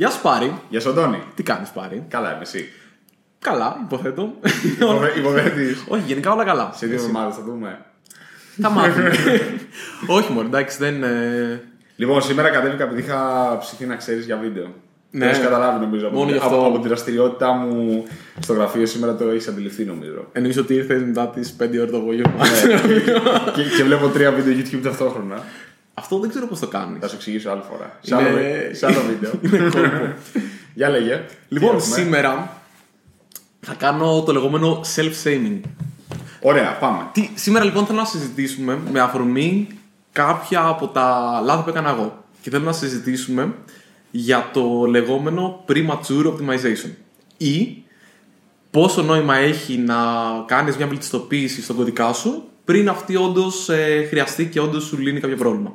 Γεια σου Πάρη. Γεια σου, Αντώνη. Τι κάνεις Πάρη; Καλά, είμαι εσύ. Καλά, υποθέτω. Υποθέτεις. Όχι, γενικά όλα καλά. Σε δύο εβδομάδες θα δούμε. Θα μάθουμε. Όχι μόνο, εντάξει, δεν. ε, Λοιπόν, σήμερα κατέβηκα επειδή είχα ψηθεί να ξέρεις για βίντεο. Ναι. Ναι. Το έχεις καταλάβει νομίζω. Από, Μόνο την- γι' αυτό. από, από τη δραστηριότητά μου στο γραφείο σήμερα το έχεις αντιληφθεί νομίζω. Εννοείς ότι ήρθες μετά τις 5 ώρες το απόγευμα. Ναι. και, και βλέπω τρία βίντεο YouTube ταυτόχρονα. Αυτό δεν ξέρω πώς το κάνεις. Θα σου εξηγήσω άλλη φορά. Σε Είναι- άλλο, σε άλλο βίντεο. Για λέγε. Λοιπόν, Τι έχουμε; σήμερα θα κάνω το λεγόμενο self-shaming. Ωραία, πάμε. Τι, σήμερα λοιπόν θέλω να συζητήσουμε με αφορμή κάποια από τα λάθη που έκανα εγώ. Και θέλω να συζητήσουμε για το λεγόμενο premature optimization. Ή πόσο νόημα έχει να κάνεις μια βελτιστοποίηση στον κωδικά σου πριν αυτή όντως χρειαστεί και όντως σου λύνει κάποιο πρόβλημα.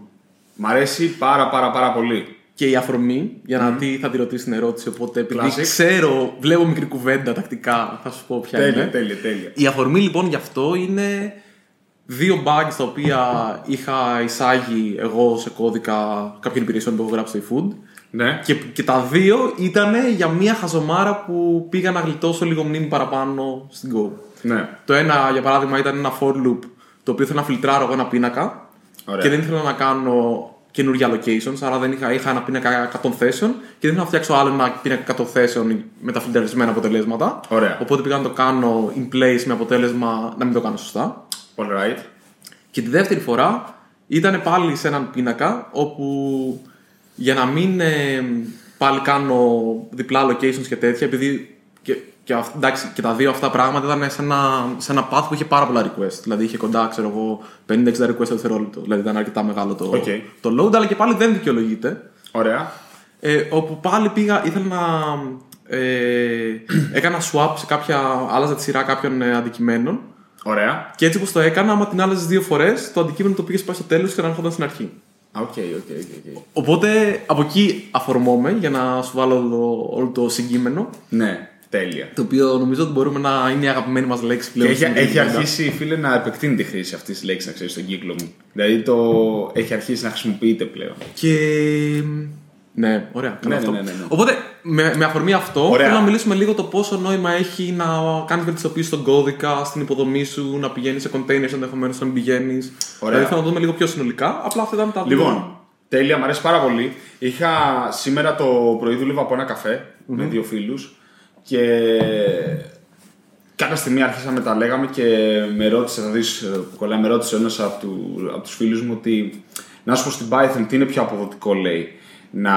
Μ' αρέσει πάρα πάρα πάρα πολύ. Και η αφορμή, για να δει, θα τη ρωτήσει την ερώτηση. Οπότε, επειδή Classic. ξέρω, βλέπω μικρή κουβέντα τακτικά, θα σου πω ποια Τέλεια, είναι. τέλεια, τέλεια. Η αφορμή λοιπόν γι' αυτό είναι δύο bugs τα οποία είχα εισάγει εγώ σε κώδικα κάποιων υπηρεσιών που έχω γράψει στο eFood. Ναι. Και, και τα δύο ήταν για μια χαζομάρα που πήγα να γλιτώσω λίγο μνήμη παραπάνω στην Go. ναι. Το ένα, για παράδειγμα, ήταν ένα for loop το οποίο ήθελα να φιλτράρω εγώ ένα πίνακα Ωραία. και δεν ήθελα να κάνω καινούργια locations, άρα δεν είχα, είχα ένα πίνακα 100 θέσεων και δεν ήθελα να φτιάξω άλλο ένα πίνακα 100 θέσεων με τα φιλτραρισμένα αποτελέσματα. Ωραία. Οπότε πήγα να το κάνω in place με αποτέλεσμα να μην το κάνω σωστά. All right. Και τη δεύτερη φορά ήταν πάλι σε έναν πίνακα όπου για να μην ε, πάλι κάνω διπλά locations και τέτοια, επειδή και, και, αυ- εντάξει, και τα δύο αυτά πράγματα ήταν σε ένα, σε ένα path που είχε πάρα πολλά request. Δηλαδή είχε κοντά, ξέρω εγώ, 50-60 request το δευτερόλεπτο. Δηλαδή ήταν αρκετά μεγάλο το, Οκ. το load, αλλά και πάλι δεν δικαιολογείται. Ωραία. Ε, όπου πάλι πήγα, ήθελα να. Ε, έκανα swap σε κάποια. άλλαζα τη σειρά κάποιων ε, αντικειμένων. Ωραία. Και έτσι όπως το έκανα, άμα την άλλαζες δύο φορές, το αντικείμενο το πήγαινες πάει στο τέλος και να έρχονταν στην αρχή. Οκ, οκ, οκ. οκ. Οπότε από εκεί αφορμώμαι για να σου βάλω όλο, όλο το συγκείμενο. Ναι, τέλεια. Το οποίο νομίζω ότι μπορούμε να είναι η αγαπημένη μας λέξη πλέον. Και έχει, στην έχει κουβέντα. αρχίσει, φίλε, να επεκτείνει τη χρήση αυτής της λέξης, να ξέρεις, στον κύκλο μου. Δηλαδή το έχει αρχίσει να χρησιμοποιείται πλέον. Και. Ναι, ωραία. Καλό Ναι, αυτό. ναι, ναι, ναι, ναι. Οπότε με, με αφορμή αυτό, Ωραία. θέλω να μιλήσουμε λίγο το πόσο νόημα έχει να κάνεις βελτιστοποίηση στον κώδικα, στην υποδομή σου, να πηγαίνεις σε containers ενδεχομένως να μην πηγαίνεις. Ωραία. Δηλαδή θέλω να δούμε λίγο πιο συνολικά. Απλά αυτά ήταν τα δύο. Λοιπόν, τέλεια, μου αρέσει πάρα πολύ. Είχα σήμερα το πρωί δούλευα από ένα καφέ με δύο φίλους και κάποια στιγμή άρχισαμε τα λέγαμε και με ρώτησε, θα δεις ε, που κολλάει, με ρώτησε ένας από, του, από τους φίλους μου ότι να σου πω στην Python τι είναι πιο αποδοτικό λέει να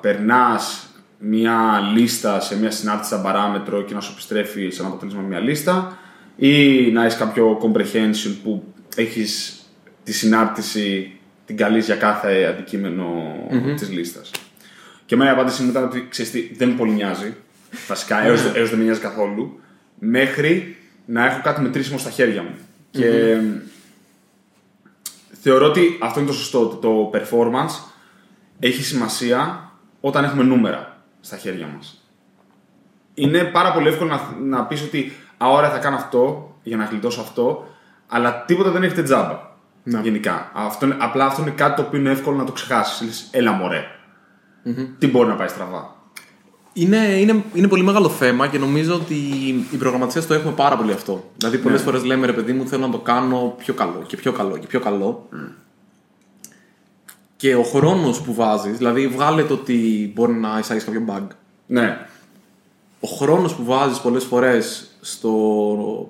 περνάς μια λίστα σε μια συνάρτηση σαν παράμετρο και να σου επιστρέφει σαν αποτέλεσμα μια λίστα ή να έχεις κάποιο comprehension που έχεις τη συνάρτηση την καλείς για κάθε αντικείμενο της λίστας. Και εμένα η απάντηση μου ήταν ότι ξέρεις τι, δεν με πολύ νοιάζει. Βασικά, έως, έως δεν με νοιάζει καθόλου. Μέχρι να έχω κάτι μετρήσιμο στα χέρια μου. Και θεωρώ ότι αυτό είναι το σωστό. Ότι το performance έχει σημασία όταν έχουμε νούμερα στα χέρια μας. Είναι πάρα πολύ εύκολο να, να πεις ότι «Α, ωραία, θα κάνω αυτό για να γλιτώσω αυτό», αλλά τίποτα δεν έχετε τζάμπα. Ναι. Γενικά. Αυτό είναι, απλά αυτό είναι κάτι το οποίο είναι εύκολο να το ξεχάσεις. Λες, έλα μωρέ. Τι μπορεί να πάει στραβά. Είναι, είναι, είναι πολύ μεγάλο θέμα και νομίζω ότι οι προγραμματιστέ το έχουμε πάρα πολύ αυτό. Δηλαδή, πολλές Ναι. φορές λέμε ρε παιδί μου, θέλω να το κάνω πιο καλό και πιο καλό και πιο καλό. Και ο χρόνος που βάζεις, δηλαδή, βγάλε το ότι μπορεί να εισάγεις κάποιο bug. Ναι. Ο χρόνος που βάζεις πολλές φορές,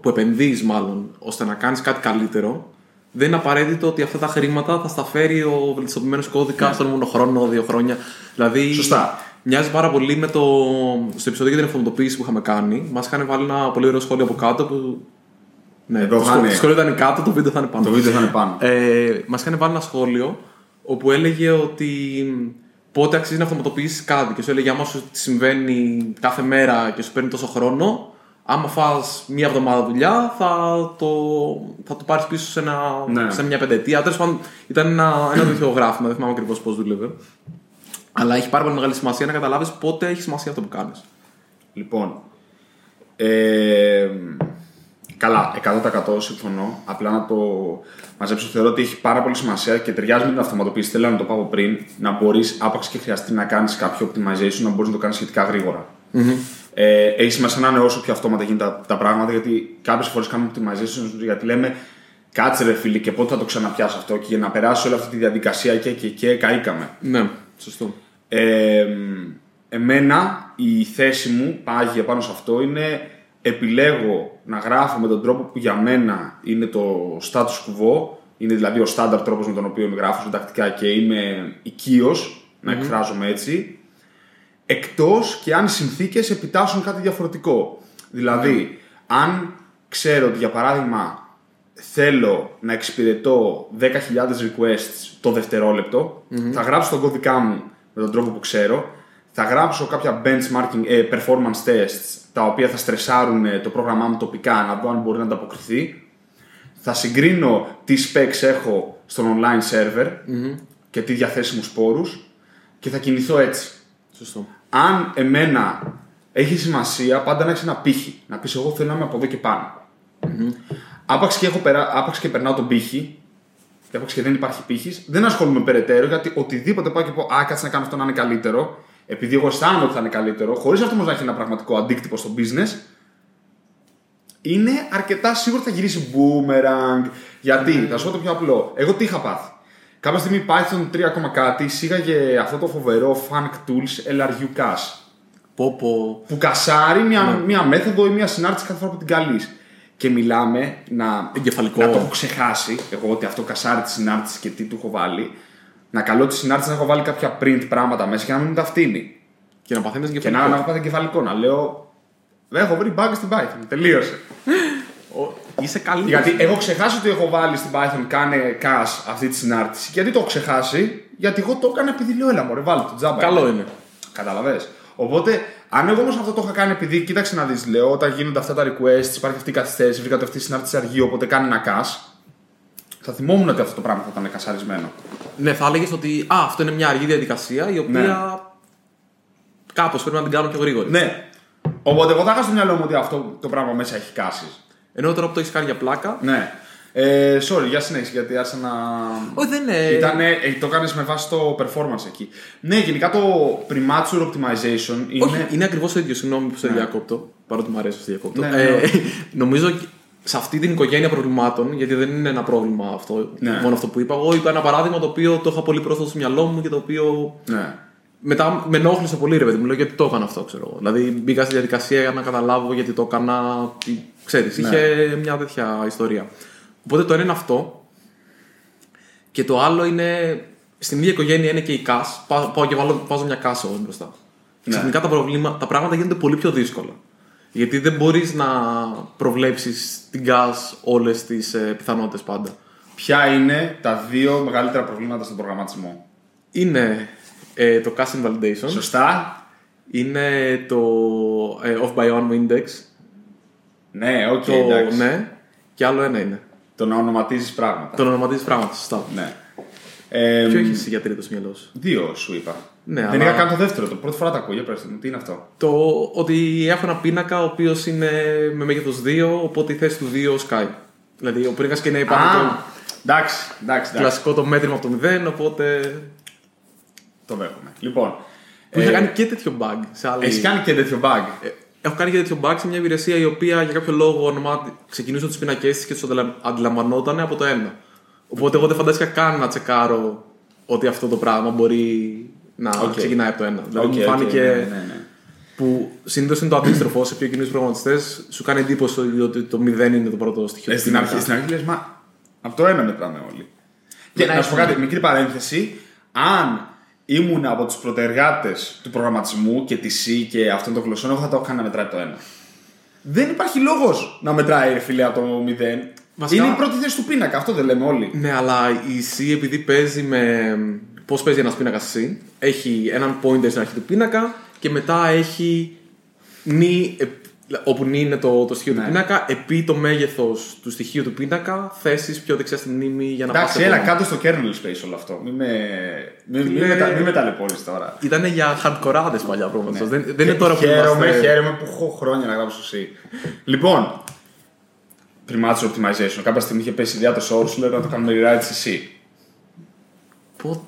που επενδύεις μάλλον, ώστε να κάνεις κάτι καλύτερο, δεν είναι απαραίτητο ότι αυτά τα χρήματα θα στα φέρει ο βελτιστοποιημένος κώδικα στον επόμενο χρόνο, δύο χρόνια. Δηλαδή, Σωστά. Μοιάζει πάρα πολύ με το. στο επεισόδιο για την αυτοματοποίηση που είχαμε κάνει. Μας είχαν βάλει ένα πολύ ωραίο σχόλιο από κάτω που. Ναι, Εδώ το, θα σχόλιο, είναι. το σχόλιο ήταν κάτω, το βίντεο θα είναι πάνω. Το βίντεο θα είναι πάνω. Ε, Μας είχαν βάλει ένα σχόλιο όπου έλεγε ότι πότε αξίζει να αυτοματοποιήσεις κάτι. Και σου έλεγε άμα σου συμβαίνει κάθε μέρα και σου παίρνει τόσο χρόνο, άμα φας μία εβδομάδα δουλειά, θα το, θα το πάρεις πίσω σε, ένα, Ναι. σε μια πενταετία. Τέλος πάντων, ήταν ένα, ένα τέτοιο γράφημα, δεν θυμάμαι ακριβώς πώς δούλευε. Αλλά έχει πάρα πολύ μεγάλη σημασία να καταλάβεις πότε έχει σημασία αυτό που κάνεις. Λοιπόν, ε, Καλά, 100% συμφωνώ. Απλά να το μαζέψω. Θεωρώ ότι έχει πάρα πολύ σημασία και ταιριάζει με την αυτοματοποίηση. Θέλω να το πάω πριν. Να μπορείς, άπαξ και χρειαστεί να κάνεις κάποιο optimization, να μπορείς να το κάνεις σχετικά γρήγορα. Mm-hmm. Ε, έχει σημασία να είναι όσο πιο αυτόματα γίνονται τα, τα πράγματα, γιατί κάποιες φορές κάνουμε optimization γιατί λέμε κάτσε ρε φίλοι και πότε θα το ξαναπιάσω αυτό; Και για να περάσει όλη αυτή τη διαδικασία και, και, και καήκαμε. Ναι, σωστό. Ε, εμένα η θέση μου πάγια πάνω σε αυτό είναι επιλέγω να γράφω με τον τρόπο που για μένα είναι το status quo, είναι δηλαδή ο στάνταρ τρόπος με τον οποίο γράφω συντακτικά και είμαι οικείος να εκφράζομαι έτσι, εκτός και αν οι συνθήκες επιτάσσουν κάτι διαφορετικό. Δηλαδή, αν ξέρω ότι για παράδειγμα θέλω να εξυπηρετώ 10.000 requests το δευτερόλεπτο, θα γράψω τον κώδικά μου με τον τρόπο που ξέρω, θα γράψω κάποια benchmarking ε, performance tests τα οποία θα στρεσάρουν ε, το πρόγραμμά μου τοπικά να δω αν μπορεί να ανταποκριθεί. Θα συγκρίνω τι specs έχω στον online server και τι διαθέσιμους πόρους και θα κινηθώ έτσι. Σωστό. Αν εμένα έχει σημασία πάντα να έχεις ένα πύχη. Να πεις εγώ θέλω να είμαι από εδώ και πάνω. Άπαξ, και έχω περά... άπαξ και περνάω τον πύχη και άπαξ και δεν υπάρχει πύχης, δεν ασχολούμαι περαιτέρω γιατί οτιδήποτε πάω και πω Α, κάτσε να κάνω αυτό να είναι καλύτερο, επειδή εγώ αισθάνομαι ότι θα είναι καλύτερο, χωρίς αυτό όμως να έχει ένα πραγματικό αντίκτυπο στο business, είναι αρκετά σίγουρο ότι θα γυρίσει boomerang. Γιατί, θα σου πω το πιο απλό. Εγώ τι είχα πάθει. Κάποια στιγμή Python 3, κάτι εισήγαγε αυτό το φοβερό Funk Tools LRU Cache. Πω, πω. Που κασάρει μια, μια μέθοδο ή μια συνάρτηση κάθε φορά που την καλείς. Και μιλάμε να, Εγκεφαλικό. να το έχω ξεχάσει εγώ ότι αυτό κασάρει της συνάρτησης και τι του έχω βάλει. Να καλώ τη συνάρτηση να έχω βάλει κάποια print πράγματα μέσα και να μην μου τα φτύνει. Και να παθαίνεις Και να, να έχω πάθει εγκεφαλικό. Να λέω. Δεν έχω βρει bug στην Python. Τελείωσε. Είσαι καλή. Γιατί έχω ξεχάσει ότι έχω βάλει στην Python κάνε cache αυτή τη συνάρτηση. Γιατί το έχω ξεχάσει, γιατί εγώ το έκανα επειδή λέω έλα μωρέ, βάλει το τζάμπα. Καλό είναι. Καταλαβέ. Οπότε, αν εγώ όμως αυτό το είχα κάνει επειδή, κοίταξε να δεις, λέω, όταν γίνονται αυτά τα requests, υπάρχει αυτή η καθυστέρηση, βρήκα ότι αυτή η συνάρτηση αργή, οπότε κάνει ένα cache. Θα θυμόμουν ότι αυτό το πράγμα θα ήταν κασαρισμένο. Ναι, θα έλεγες ότι α, αυτό είναι μια αργή διαδικασία η οποία Ναι. κάπως πρέπει να την κάνω πιο γρήγορη. Ναι. Οπότε, εγώ θα είχα στο μυαλό μου ότι αυτό το πράγμα μέσα έχει κάσει. Ενώ τώρα που το έχεις κάνει για πλάκα. Ναι. Ε, sorry, για συνέχιση, γιατί άρχισα να. Όχι, δεν είναι. Ήτανε, ε, το έκανε με βάση το performance εκεί. Ναι, γενικά το premature optimization είναι. Όχι, είναι ακριβώς το ίδιο. Συγγνώμη που σε διακόπτω. Παρότι μου αρέσει που σε διακόπτω. Ναι, ε, ναι. νομίζω σε αυτή την οικογένεια προβλημάτων, γιατί δεν είναι ένα πρόβλημα αυτό, Ναι. μόνο αυτό που είπα. Εγώ είπα ένα παράδειγμα το οποίο το είχα πολύ πρόσφατο στο μυαλό μου και το οποίο Ναι. μετά με ενόχλησε πολύ, ρε παιδί μου. Λέω γιατί το έκανα αυτό, ξέρω εγώ. Δηλαδή μπήκα στη διαδικασία για να καταλάβω γιατί το έκανα. Ξέρεις, Ναι. είχε μια τέτοια ιστορία. Οπότε το ένα είναι αυτό. Και το άλλο είναι. Στην ίδια οικογένεια είναι και η ΚΑΣ. Πάω, πάω και βάλω, βάζω μια ΚΑΣ εγώ μπροστά. Ναι. Ξαφνικά τα, προβλήμα, τα πράγματα γίνονται πολύ πιο δύσκολα. Γιατί δεν μπορείς να προβλέψεις την ΚΑΣ όλες τις ε, πιθανότητες πάντα. Ποια είναι τα δύο μεγαλύτερα προβλήματα στον προγραμματισμό; Είναι ε, το Cache Invalidation. Σωστά. Είναι το ε, off by one index. Ναι, οκ, το, εντάξει. ναι. Και άλλο ένα είναι. Το να ονοματίζεις πράγματα. Το να ονοματίζεις πράγματα, σωστά. Ναι. Ε, Ποιο έχεις εσύ για τρίτο στο μυαλό σου; Δύο σου είπα. Ναι, Δεν αλλά- είχα καν το δεύτερο. Το πρώτη φορά το ακούω. Για πες μου, τι είναι αυτό; Το ότι έχω ένα πίνακα ο οποίος είναι με μέγεθος 2, οπότε η θέση του 2 σκάει. Δηλαδή ο πίνακας και είναι πάνω το εντάξει, εντάξει, εντάξει. κλασικό το μέτρημα από το 0, οπότε. Το δέχομαι. Λοιπόν, Που είχα ε, κάνει και τέτοιο bug σε άλλη. έχεις κάνει και τέτοιο bug. Ε, Έχω κάνει και τέτοιο bug σε μια υπηρεσία η οποία για κάποιο λόγο ονομάτι... ξεκινούσε τους πίνακές της και τους αντιλαμβανόταν από το 1. Οπότε εγώ δεν φαντάστηκα καν να τσεκάρω ότι αυτό το πράγμα μπορεί να Οκ. ξεκινάει από το 1. Δηλαδή Οκ, μου οκ, φάνηκε. ναι, ναι, ναι. που συνήθως είναι το αντίστροφο σε πιο κοινούς προγραμματιστές. Σου κάνει εντύπωση ότι το 0 είναι το πρώτο στοιχείο. Ε, του στην, πίνακα. αρχή, στην αρχή λες, μα από το ένα μετράμε όλοι. Και Δεν να σου πω έχουμε. κάτι, μικρή παρένθεση. Αν ήμουν από τους πρωτεργάτες του προγραμματισμού και τη C και αυτών των γλωσσών, εγώ θα το έκανα να μετράει το ένα. Δεν υπάρχει λόγος να μετράει ρε φίλε από το 0. Βασικά- Είναι η πρώτη θέση του πίνακα, αυτό δεν λέμε όλοι. Ναι, αλλά η C επειδή παίζει με. Πώς παίζει ένας πίνακας C, έχει έναν pointer στην αρχή του πίνακα και μετά έχει νη, ε, όπου νη είναι το, το στοιχείο Ναι. του πίνακα, επί το μέγεθος του στοιχείου του πίνακα, θέσεις πιο δεξιά στη μνήμη για να πας Εντάξει, σε έλα επόμενο. κάτω στο kernel space όλο αυτό. Μην με, μην, μην, Φίλε- μετα, μην με ταλαιπωρείς τώρα. Ήταν για hardcore παλιά προγραμματιστές. Δεν, δεν είναι τώρα που Ναι. χαίρομαι, είμαστε... χαίρομαι που έχω χρόνια να γράψω C. Λοιπόν, Premature optimization. Κάποια στιγμή είχε πέσει η ιδέα το source, σου λέει να το κάνουμε rewrite εσύ. Πω...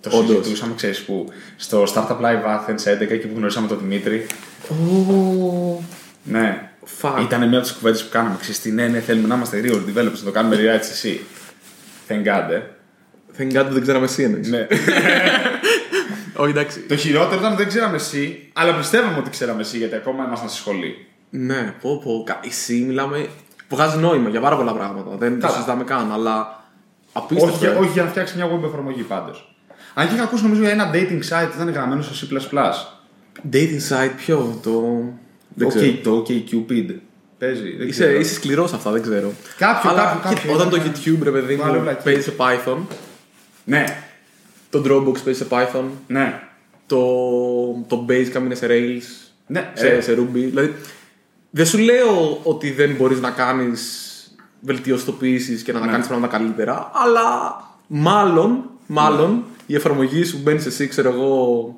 Το Όντως. συζητούσαμε, ξέρεις που στο Startup Live Athens 11 εκεί που γνωρίσαμε τον Δημήτρη. Ω, Ναι. Fuck. Ήταν μια από τις κουβέντες που κάναμε. Ξέρεις τι, ναι, ναι, θέλουμε να είμαστε γρήγοροι developers, να το κάνουμε rewrite εσύ. Thank God, ε. Thank God που δεν ξέραμε εσύ εννοείς. Ναι. Όχι, εντάξει. το χειρότερο ήταν ότι δεν ξέραμε εσύ, αλλά πιστεύαμε ότι ξέραμε εσύ γιατί ακόμα ήμασταν στη σχολή. Ναι, πω πω. κα- Εσύ μιλάμε. Βγάζει νόημα για πάρα πολλά πράγματα. Δεν το Καλά. συζητάμε καν, αλλά. Απίστευτο. Όχι, ε. όχι για να φτιάξεις μια web εφαρμογή πάντως. Αν και είχα ακούσει νομίζω για ένα dating site που ήταν γραμμένο στο C. Dating site, ποιο, το. Δεν ξέρω. Okay, το OkCupid. Παίζει. Δεν Είσαι, ξέρω. είσαι σκληρός αυτά, δεν ξέρω. Κάποιο, Αλλά κάποιο, κοίτα, κάποιο όταν το ήταν- YouTube, ρε παιδί Βάλε μου, βλακίες. παίζει σε Python, Ναι, το Dropbox παίζει σε Python, ναι. το, το Basecamp είναι σε Rails, Ναι, σε, ε, σε Ruby. Δηλαδή, δεν σου λέω ότι δεν μπορείς να κάνεις βελτιωστοποιήσει και να, Ναι. κάνεις πράγματα καλύτερα, αλλά μάλλον, μάλλον η εφαρμογή σου που μπαίνει εσύ, ξέρω εγώ,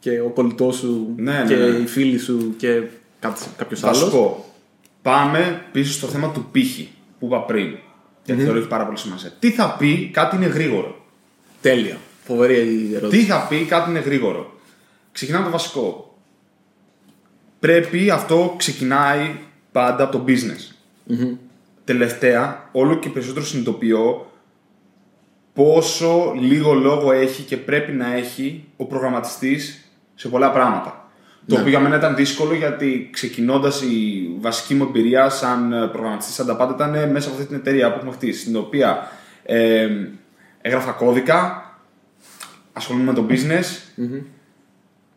και ο κολλητός σου Ναι, και ναι, ναι. οι φίλοι σου και κάποιος Θα σου άλλος. πω. Πάμε πίσω στο θέμα του πύχη που είπα πριν. Γιατί θεωρώ έχει πάρα πολύ σημασία. Τι θα πει κάτι είναι γρήγορο. Τέλεια. Φοβερή η ερώτηση. Τι θα πει κάτι είναι γρήγορο. Ξεκινάμε το βασικό. Πρέπει αυτό ξεκινάει πάντα από το business. Τελευταία, όλο και περισσότερο συνειδητοποιώ πόσο λίγο λόγο έχει και πρέπει να έχει ο προγραμματιστής σε πολλά πράγματα. Το οποίο για μένα ήταν δύσκολο γιατί ξεκινώντας η βασική μου εμπειρία σαν ε, προγραμματιστής σαν τα πάντα ήταν ε, μέσα από αυτή την εταιρεία που έχουμε χτίσει. Στην οποία ε, έγραφα κώδικα, ασχολούμαι με το business,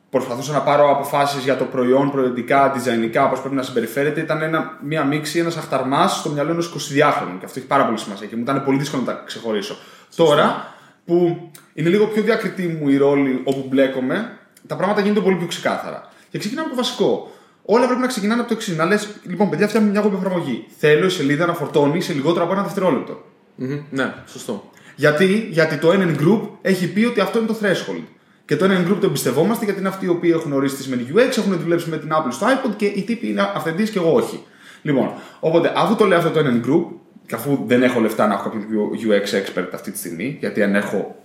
προσπαθούσα να πάρω αποφάσεις για το προϊόν, προϊόντικά, design, πώς πρέπει να συμπεριφέρεται. Ήταν ένα, μια μίξη, ένας αχταρμά στο μυαλό ενός 22χρονου. Και αυτό έχει πάρα πολύ σημασία και μου ήταν πολύ δύσκολο να τα ξεχωρίσω. Τώρα που είναι λίγο πιο διακριτή μου η ρόλη όπου μπλέκομαι, τα πράγματα γίνονται πολύ πιο ξεκάθαρα. Και ξεκινάμε από το βασικό. Όλα πρέπει να ξεκινάνε από το εξής. Να λες, λοιπόν, παιδιά, φτιάχνουμε μια web εφαρμογή. Θέλω η σελίδα να φορτώνει σε λιγότερο από ένα δευτερόλεπτο. Μμμ, Ναι, σωστό. Γιατί, γιατί το NN Group έχει πει ότι αυτό είναι το threshold. Και το NN Group το εμπιστευόμαστε γιατί είναι αυτοί οι οποίοι έχουν ορίσει τη σημαίνει UX, έχουν δουλέψει με την Apple στο iPod και οι τύποι είναι αυθεντείς και εγώ όχι. Λοιπόν, οπότε αφού το λέει αυτό το NN Group, και αφού δεν έχω λεφτά να έχω κάποιον UX expert αυτή τη στιγμή, γιατί αν έχω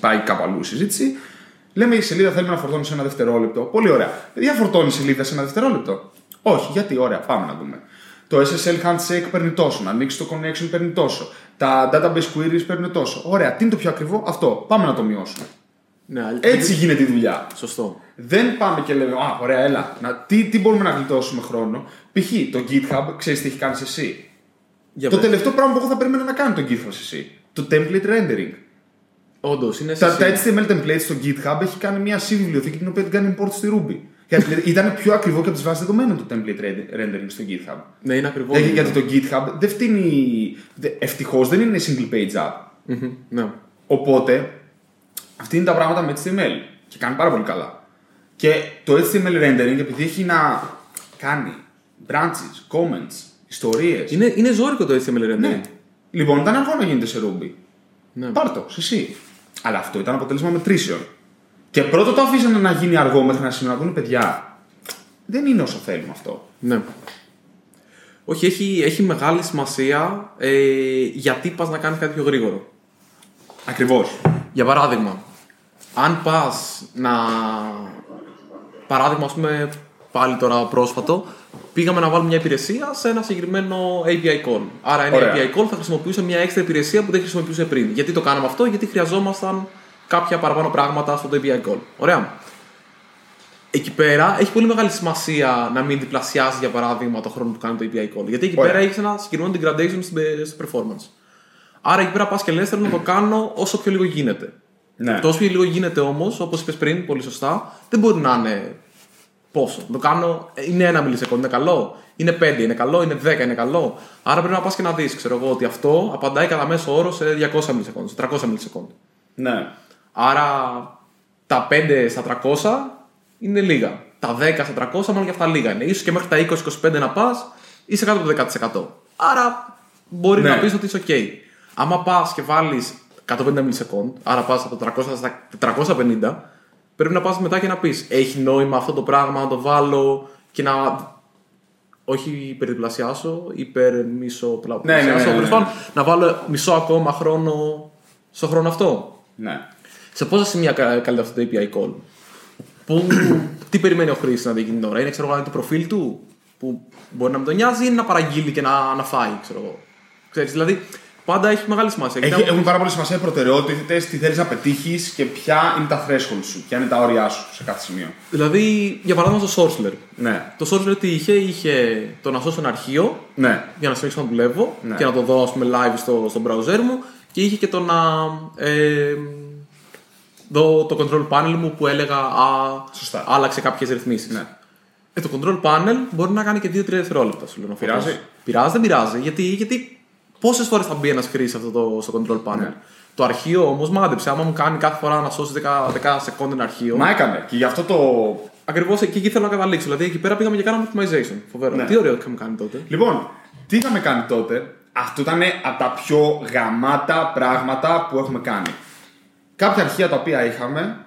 πάει κάπου αλλού η συζήτηση, λέμε η σελίδα θέλουμε να φορτώνει σε ένα δευτερόλεπτο. Πολύ ωραία. Δεν φορτώνει η σελίδα σε ένα δευτερόλεπτο. Όχι, γιατί, ωραία, πάμε να δούμε. Το SSL handshake παίρνει τόσο, να ανοίξει το connection παίρνει τόσο. Τα database queries παίρνουν τόσο. Ωραία, τι είναι το πιο ακριβό, αυτό. Πάμε να το μειώσουμε. Ναι, αλλά- Έτσι γίνεται η δουλειά. Σωστό. Δεν πάμε και λέμε, Α, ωραία, έλα. Να, τι, τι μπορούμε να γλιτώσουμε χρόνο; Π.χ. το GitHub, ξέρεις τι έχει κάνει εσύ; Για το πες. τελευταίο πράγμα που εγώ θα περίμενα να κάνει το GitHub εσύ. Το template rendering. Όντως, είναι Τα, σε- τα HTML templates στο GitHub έχει κάνει μια C βιβλιοθήκη την οποία την κάνει import στη Ruby. Γιατί ήταν πιο ακριβό και από τις βάσεις δεδομένων το template rend- rendering στο GitHub. Ναι, είναι ακριβώ. Δηλαδή, γιατί το GitHub δεν φτύνει. Ευτυχώς δεν είναι single page app. Ναι. Οπότε, αυτή είναι τα πράγματα με HTML. Και κάνει πάρα πολύ καλά. Και το HTML rendering, επειδή έχει να κάνει branches, comments, ιστορίε. Είναι, είναι ζώρικο το HTML rendering. Ναι. Λοιπόν, ήταν αργό να γίνεται σε Ruby. Ναι. Πάρ' το, σε εσύ. Αλλά αυτό ήταν αποτέλεσμα μετρήσεων. Και πρώτο το αφήσανε να γίνει αργό μέχρι να σημείο να πούνε παιδιά. Δεν είναι όσο θέλουμε αυτό. Ναι. Όχι, έχει, έχει μεγάλη σημασία ε, γιατί πας να κάνεις κάτι πιο γρήγορο. Ακριβώς. Για παράδειγμα, αν πας να... Παράδειγμα, ας πούμε, πάλι τώρα πρόσφατο, πήγαμε να βάλουμε μια υπηρεσία σε ένα συγκεκριμένο API call. Άρα ένα Ωραία. API call θα χρησιμοποιούσε μια έξτρα υπηρεσία που δεν χρησιμοποιούσε πριν. Γιατί το κάναμε αυτό, γιατί χρειαζόμασταν κάποια παραπάνω πράγματα στο API call. Ωραία. Εκεί πέρα έχει πολύ μεγάλη σημασία να μην διπλασιάζει για παράδειγμα το χρόνο που κάνει το API call. Γιατί εκεί Ωραία. πέρα έχεις ένα συγκεκριμένο degradation στην- στο performance. Άρα εκεί πέρα πας και λες: Θέλω να το κάνω όσο πιο λίγο γίνεται. Ναι. Το όσο πιο λίγο γίνεται όμως, όπως είπες πριν, πολύ σωστά, δεν μπορεί να είναι πόσο; Να το κάνω, ε, είναι ένα μιλισεκόντ, είναι καλό. Είναι 5, είναι καλό. Είναι 10, είναι καλό. Άρα πρέπει να πας και να δεις, ξέρω εγώ, ότι αυτό απαντάει κατά μέσο όρο σε 200 μιλισεκόντ, σε 300 μιλισεκόντ. Ναι. Άρα τα 5 στα 300 είναι λίγα. Τα 10 στα 300 μόνο και αυτά λίγα είναι. Ίσως και μέχρι τα 20-25 να πας είσαι κάτω από το 10%. Άρα μπορεί Ναι. να πεις ότι είσαι OK. Άμα πας και βάλεις 150 μιλισεκόντ, άρα πας από τα 300 στα 450, πρέπει να πας μετά και να πεις: Έχει νόημα αυτό το πράγμα να το βάλω και να όχι υπερδιπλασιάσω, υπερμισοπλασιάσω. Ναι, ναι, ναι, ναι, ναι. Τέλος πάντων, να βάλω μισό ακόμα χρόνο στο χρόνο αυτό. Ναι. Σε πόσα σημεία κα- καλύπτει αυτό το API call; Που, τι περιμένει ο χρήστη να δει εκείνη την ώρα; Είναι ξέρω, εγώ, να δει το προφίλ του που μπορεί να μην τον νοιάζει ή είναι να παραγγείλει και να, να φάει. Ξέρω εγώ. Ξέρεις, δηλαδή πάντα έχει μεγάλη σημασία. Έχει, Γιατί έχουν πάρα πολύ σημασία οι προτεραιότητες, τι θέλεις να πετύχεις και ποια είναι τα threshold σου, ποια είναι τα όρια σου σε κάθε σημείο. Δηλαδή, για παράδειγμα, στο Sorcerer. Ναι. Το Sorcerer τι είχε, είχε το να σώσω ένα αρχείο Ναι. για να συνεχίσω να δουλεύω Ναι. και να το δω ας πούμε, live στο, στο browser μου και είχε και το να ε, δω το control panel μου που έλεγα α, Σωστά. άλλαξε κάποιες ρυθμίσεις. Ναι. Ε, το control panel μπορεί να κάνει και 2-3 δευτερόλεπτα. Σου λέω, να Πειράζει; φωτίσει. Πειράζει, δεν πειράζει. Γιατί, γιατί πόσες φορές θα μπει ένας χρήστη αυτό το, στο control panel; Ναι. Το αρχείο όμως μάντεψε. Άμα μου κάνει κάθε φορά να σώσει 10, 10 σεκόντ ένα αρχείο. Μα έκανε και γι' αυτό το. Ακριβώς εκεί, εκεί θέλω να καταλήξω. Δηλαδή εκεί πέρα πήγαμε και κάναμε optimization. Φοβερό. Ναι. Τι ωραίο είχαμε κάνει τότε. Λοιπόν, τι είχαμε κάνει τότε, αυτό ήταν από τα πιο γαμάτα πράγματα που έχουμε κάνει. Κάποια αρχεία τα οποία είχαμε,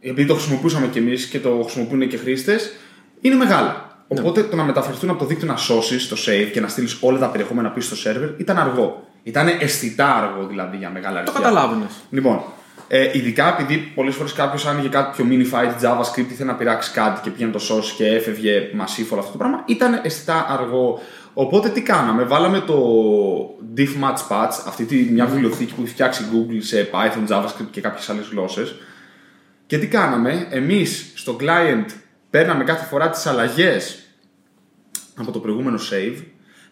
επειδή το χρησιμοποιούσαμε κι εμείς και το χρησιμοποιούν και χρήστες, είναι μεγάλα. Οπότε το να μεταφερθούν από το δίκτυο να σώσεις το save και να στείλεις όλα τα περιεχόμενα πίσω στο server ήταν αργό. Ήταν αισθητά αργό δηλαδή για μεγάλα Το αρχεία. καταλάβαινες. Λοιπόν, ε, ειδικά επειδή πολλές φορές κάποιος άνοιγε κάτι πιο minified JavaScript, ήθελε να πειράξει κάτι και πήγαινε το σώσει και έφευγε massive όλο αυτό το πράγμα, ήταν αισθητά αργό. Οπότε τι κάναμε, βάλαμε το diff match patch, αυτή τη μια βιβλιοθήκη που έχει φτιάξει Google σε Python, JavaScript και κάποιες άλλες γλώσσες. Και τι κάναμε, εμείς στο client παίρναμε κάθε φορά τις αλλαγές από το προηγούμενο save,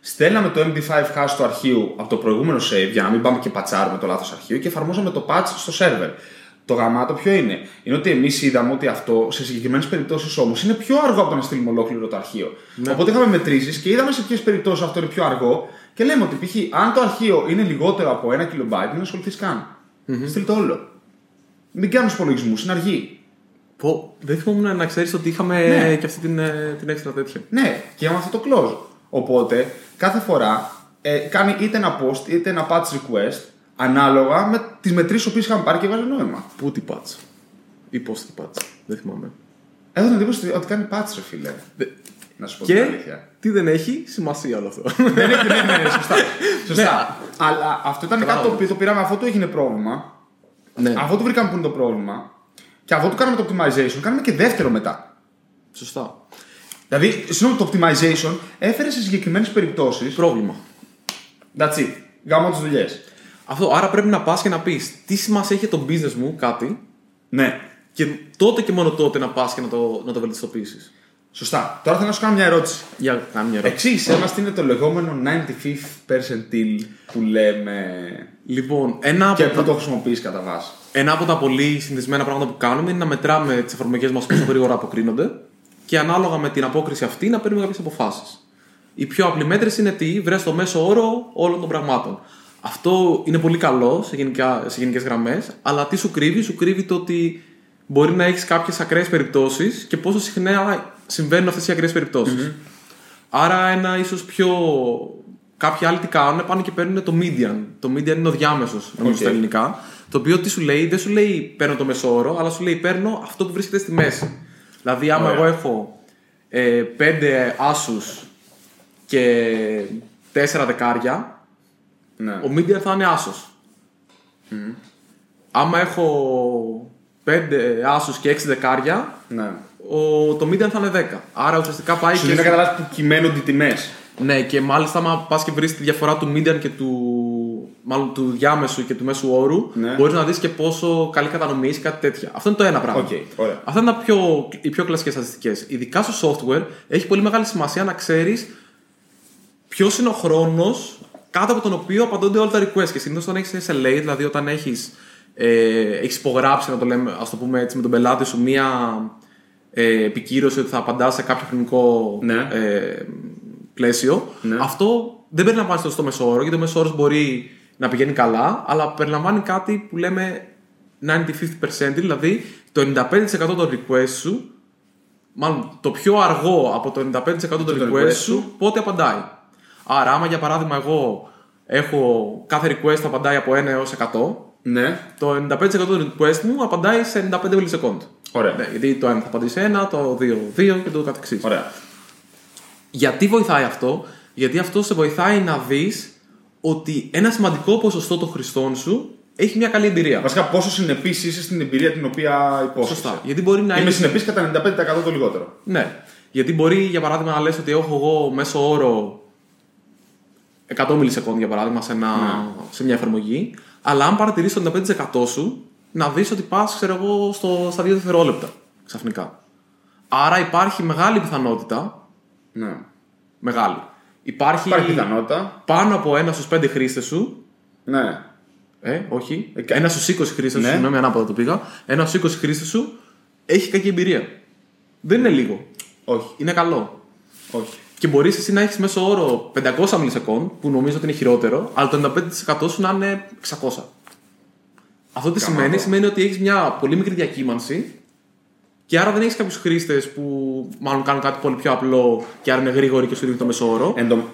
στέλναμε το MD5 hash του αρχείου από το προηγούμενο save για να μην πάμε και πατσάρουμε το λάθος αρχείο και εφαρμόζαμε το patch στο server. Το γαμάτο ποιο είναι, είναι ότι εμείς είδαμε ότι αυτό σε συγκεκριμένες περιπτώσεις όμως είναι πιο αργό από το να στείλουμε ολόκληρο το αρχείο. Οπότε είχαμε μετρήσεις και είδαμε σε ποιες περιπτώσεις αυτό είναι πιο αργό και λέμε ότι π.χ. αν το αρχείο είναι λιγότερο από 1 KB, μην ασχοληθείς καν. Στείλ το όλο. Μην κάνουμε υπολογισμούς, είναι αργή. Πω, δεν θυμόμουν να ξέρεις ότι είχαμε Ναι. και αυτή την, ε, την έξτρα τέτοια. Ναι, και με αυτό το close. Οπότε, κάθε φορά ε, κάνει είτε ένα post είτε ένα patch request ανάλογα με τις μετρήσεις που είχαμε πάρει και βγάζει νόημα. Πού τι patch; Ή πώς τι patch; Δεν θυμάμαι. Έχω την εντύπωση ότι κάνει patch, ρε φίλε. Δε- Να σου πω την Και αλήθεια. τι δεν έχει, σημασία όλο αυτό. Δεν έχει, ναι, ναι, ναι, σωστά. σωστά. Ναι. Αλλά αυτό ήταν κάτι το οποίο το πήραμε αφού το έγινε πρόβλημα. ναι, Αφού το βρήκαμε που είναι το πρόβλημα. Και αφού το κάναμε το optimization, κάναμε και δεύτερο μετά. σωστά. Δηλαδή, συγγνώμη, το optimization έφερε σε συγκεκριμένες περιπτώσει. Πρόβλημα. That's it. Γάμω τις δουλειές. Αυτό, άρα πρέπει να πας και να πεις τι σημασία έχει το business μου κάτι Ναι. και τότε και μόνο τότε να πας και να το, να το βελτιστοποιήσεις. Σωστά. Τώρα θέλω να σου κάνω μια ερώτηση. Για κάνε μια ερώτηση. Εξήγησέ μα τι είναι το λεγόμενο 95th percentile που λέμε; Λοιπόν, ένα από, και τα, πού το χρησιμοποιείς κατά βάση; ένα από τα πολύ συνηθισμένα πράγματα που κάνουμε είναι να μετράμε τις εφαρμογές μας πόσο γρήγορα αποκρίνονται και ανάλογα με την απόκριση αυτή να παίρνουμε κάποιες αποφάσεις. Η πιο απλή μέτρηση είναι τι, βρες το μέσο όρο όλων των πραγμάτων. Αυτό είναι πολύ καλό σε, γενικά, σε γενικές γραμμές, αλλά τι σου κρύβει, σου κρύβει το ότι μπορεί να έχεις κάποιες ακραίες περιπτώσεις και πόσο συχνά συμβαίνουν αυτές οι ακραίες περιπτώσεις. Άρα ένα ίσως πιο... Κάποιοι άλλοι τι κάνουν, πάνε και παίρνουν το median. Το median είναι ο διάμεσος, νομίζω Οκ. στα ελληνικά. Το οποίο τι σου λέει, δεν σου λέει παίρνω το μέσο όρο, αλλά σου λέει παίρνω αυτό που βρίσκεται στη μέση. Δηλαδή, άμα Ωραία. εγώ έχω ε, πέντε άσους και τέσσερα δεκάρια, Ναι. ο median θα είναι άσος. Άμα έχω πέντε άσους και έξι δεκάρια, ναι. Ο, το median θα είναι 10. Άρα ουσιαστικά πάει Σου και. δίνει να καταλάβεις που κυμαίνονται οι τιμές. Ναι, και μάλιστα, άμα πας και βρεις τη διαφορά του median και του. Μάλλον του διάμεσου και του μέσου όρου, Ναι. μπορείς να δεις και πόσο καλή κατανομής έχει κάτι τέτοια. Αυτό είναι το ένα πράγμα. Οκ, ωραία. Αυτά είναι τα πιο, οι πιο κλασικές στατιστικές. Ειδικά στο software έχει πολύ μεγάλη σημασία να ξέρεις ποιος είναι ο χρόνος κάτω από τον οποίο απαντώνται όλα τα requests. Και συνήθως όταν έχεις SLA, δηλαδή όταν έχεις ε, έχεις υπογράψει, να το, λέμε, ας το πούμε έτσι, με τον πελάτη σου μία ε, επικύρωση ότι θα απαντάς σε κάποιο χρονικό Ναι. ε, πλαίσιο. Ναι. Αυτό δεν περιλαμβάνει στο στο μέσο όρο, γιατί ο μέσος όρος μπορεί να πηγαίνει καλά, αλλά περιλαμβάνει κάτι που λέμε 90-50%, δηλαδή το 95% των request σου, μάλλον το πιο αργό από το 95% των Το request request σου, πότε απαντάει. Άρα, άμα για παράδειγμα εγώ έχω κάθε request απαντάει από 1 έως 100, Ναι. το 95% των request μου απαντάει σε 95 millisecond. Ωραία. Ναι, γιατί το 1 θα απαντήσει 1, το 2 2 και το καθεξής. Ωραία. Γιατί βοηθάει αυτό, Γιατί αυτό σε βοηθάει να δεις ότι ένα σημαντικό ποσοστό των χρηστών σου έχει μια καλή εμπειρία. Βασικά, πόσο συνεπής είσαι στην εμπειρία την οποία υπόσχεσαι; Σωστά. Γιατί μπορεί να Είμαι έχεις- συνεπής κατά 95% το λιγότερο. Ναι. Γιατί μπορεί για παράδειγμα να λες ότι έχω εγώ μέσω όρο 100 μιλισεκόντ για παράδειγμα σε, ένα, σε μια εφαρμογή, αλλά αν παρατηρήσει το 95% σου, να δεις ότι πας ξέρω εγώ στο, στα 2 δευτερόλεπτα ξαφνικά. Άρα υπάρχει μεγάλη πιθανότητα, Ναι. μεγάλη, υπάρχει, Υπάρχει πιθανότητα. πάνω από ένα στους 5 χρήστες σου, Ναι. ε, όχι, Εκα- ένα στους 20 χρήστες Ναι. σου, συγγνώμη ανάποδα το πήγα, ένα στους 20 χρήστες σου έχει κακή εμπειρία. Δεν είναι λίγο, Όχι. είναι καλό. Όχι. Και μπορείς εσύ να έχεις μέσω όρο 500 μιλισεκόντ, που νομίζω ότι είναι χειρότερο, αλλά το 95% σου να είναι 600. Αυτό τι Καμάτο. σημαίνει, σημαίνει ότι έχεις μια πολύ μικρή διακύμανση και άρα δεν έχεις κάποιους χρήστες που μάλλον κάνουν κάτι πολύ πιο απλό και άρα είναι γρήγοροι και σου δίνουν το μέσο όρο. Εν τω,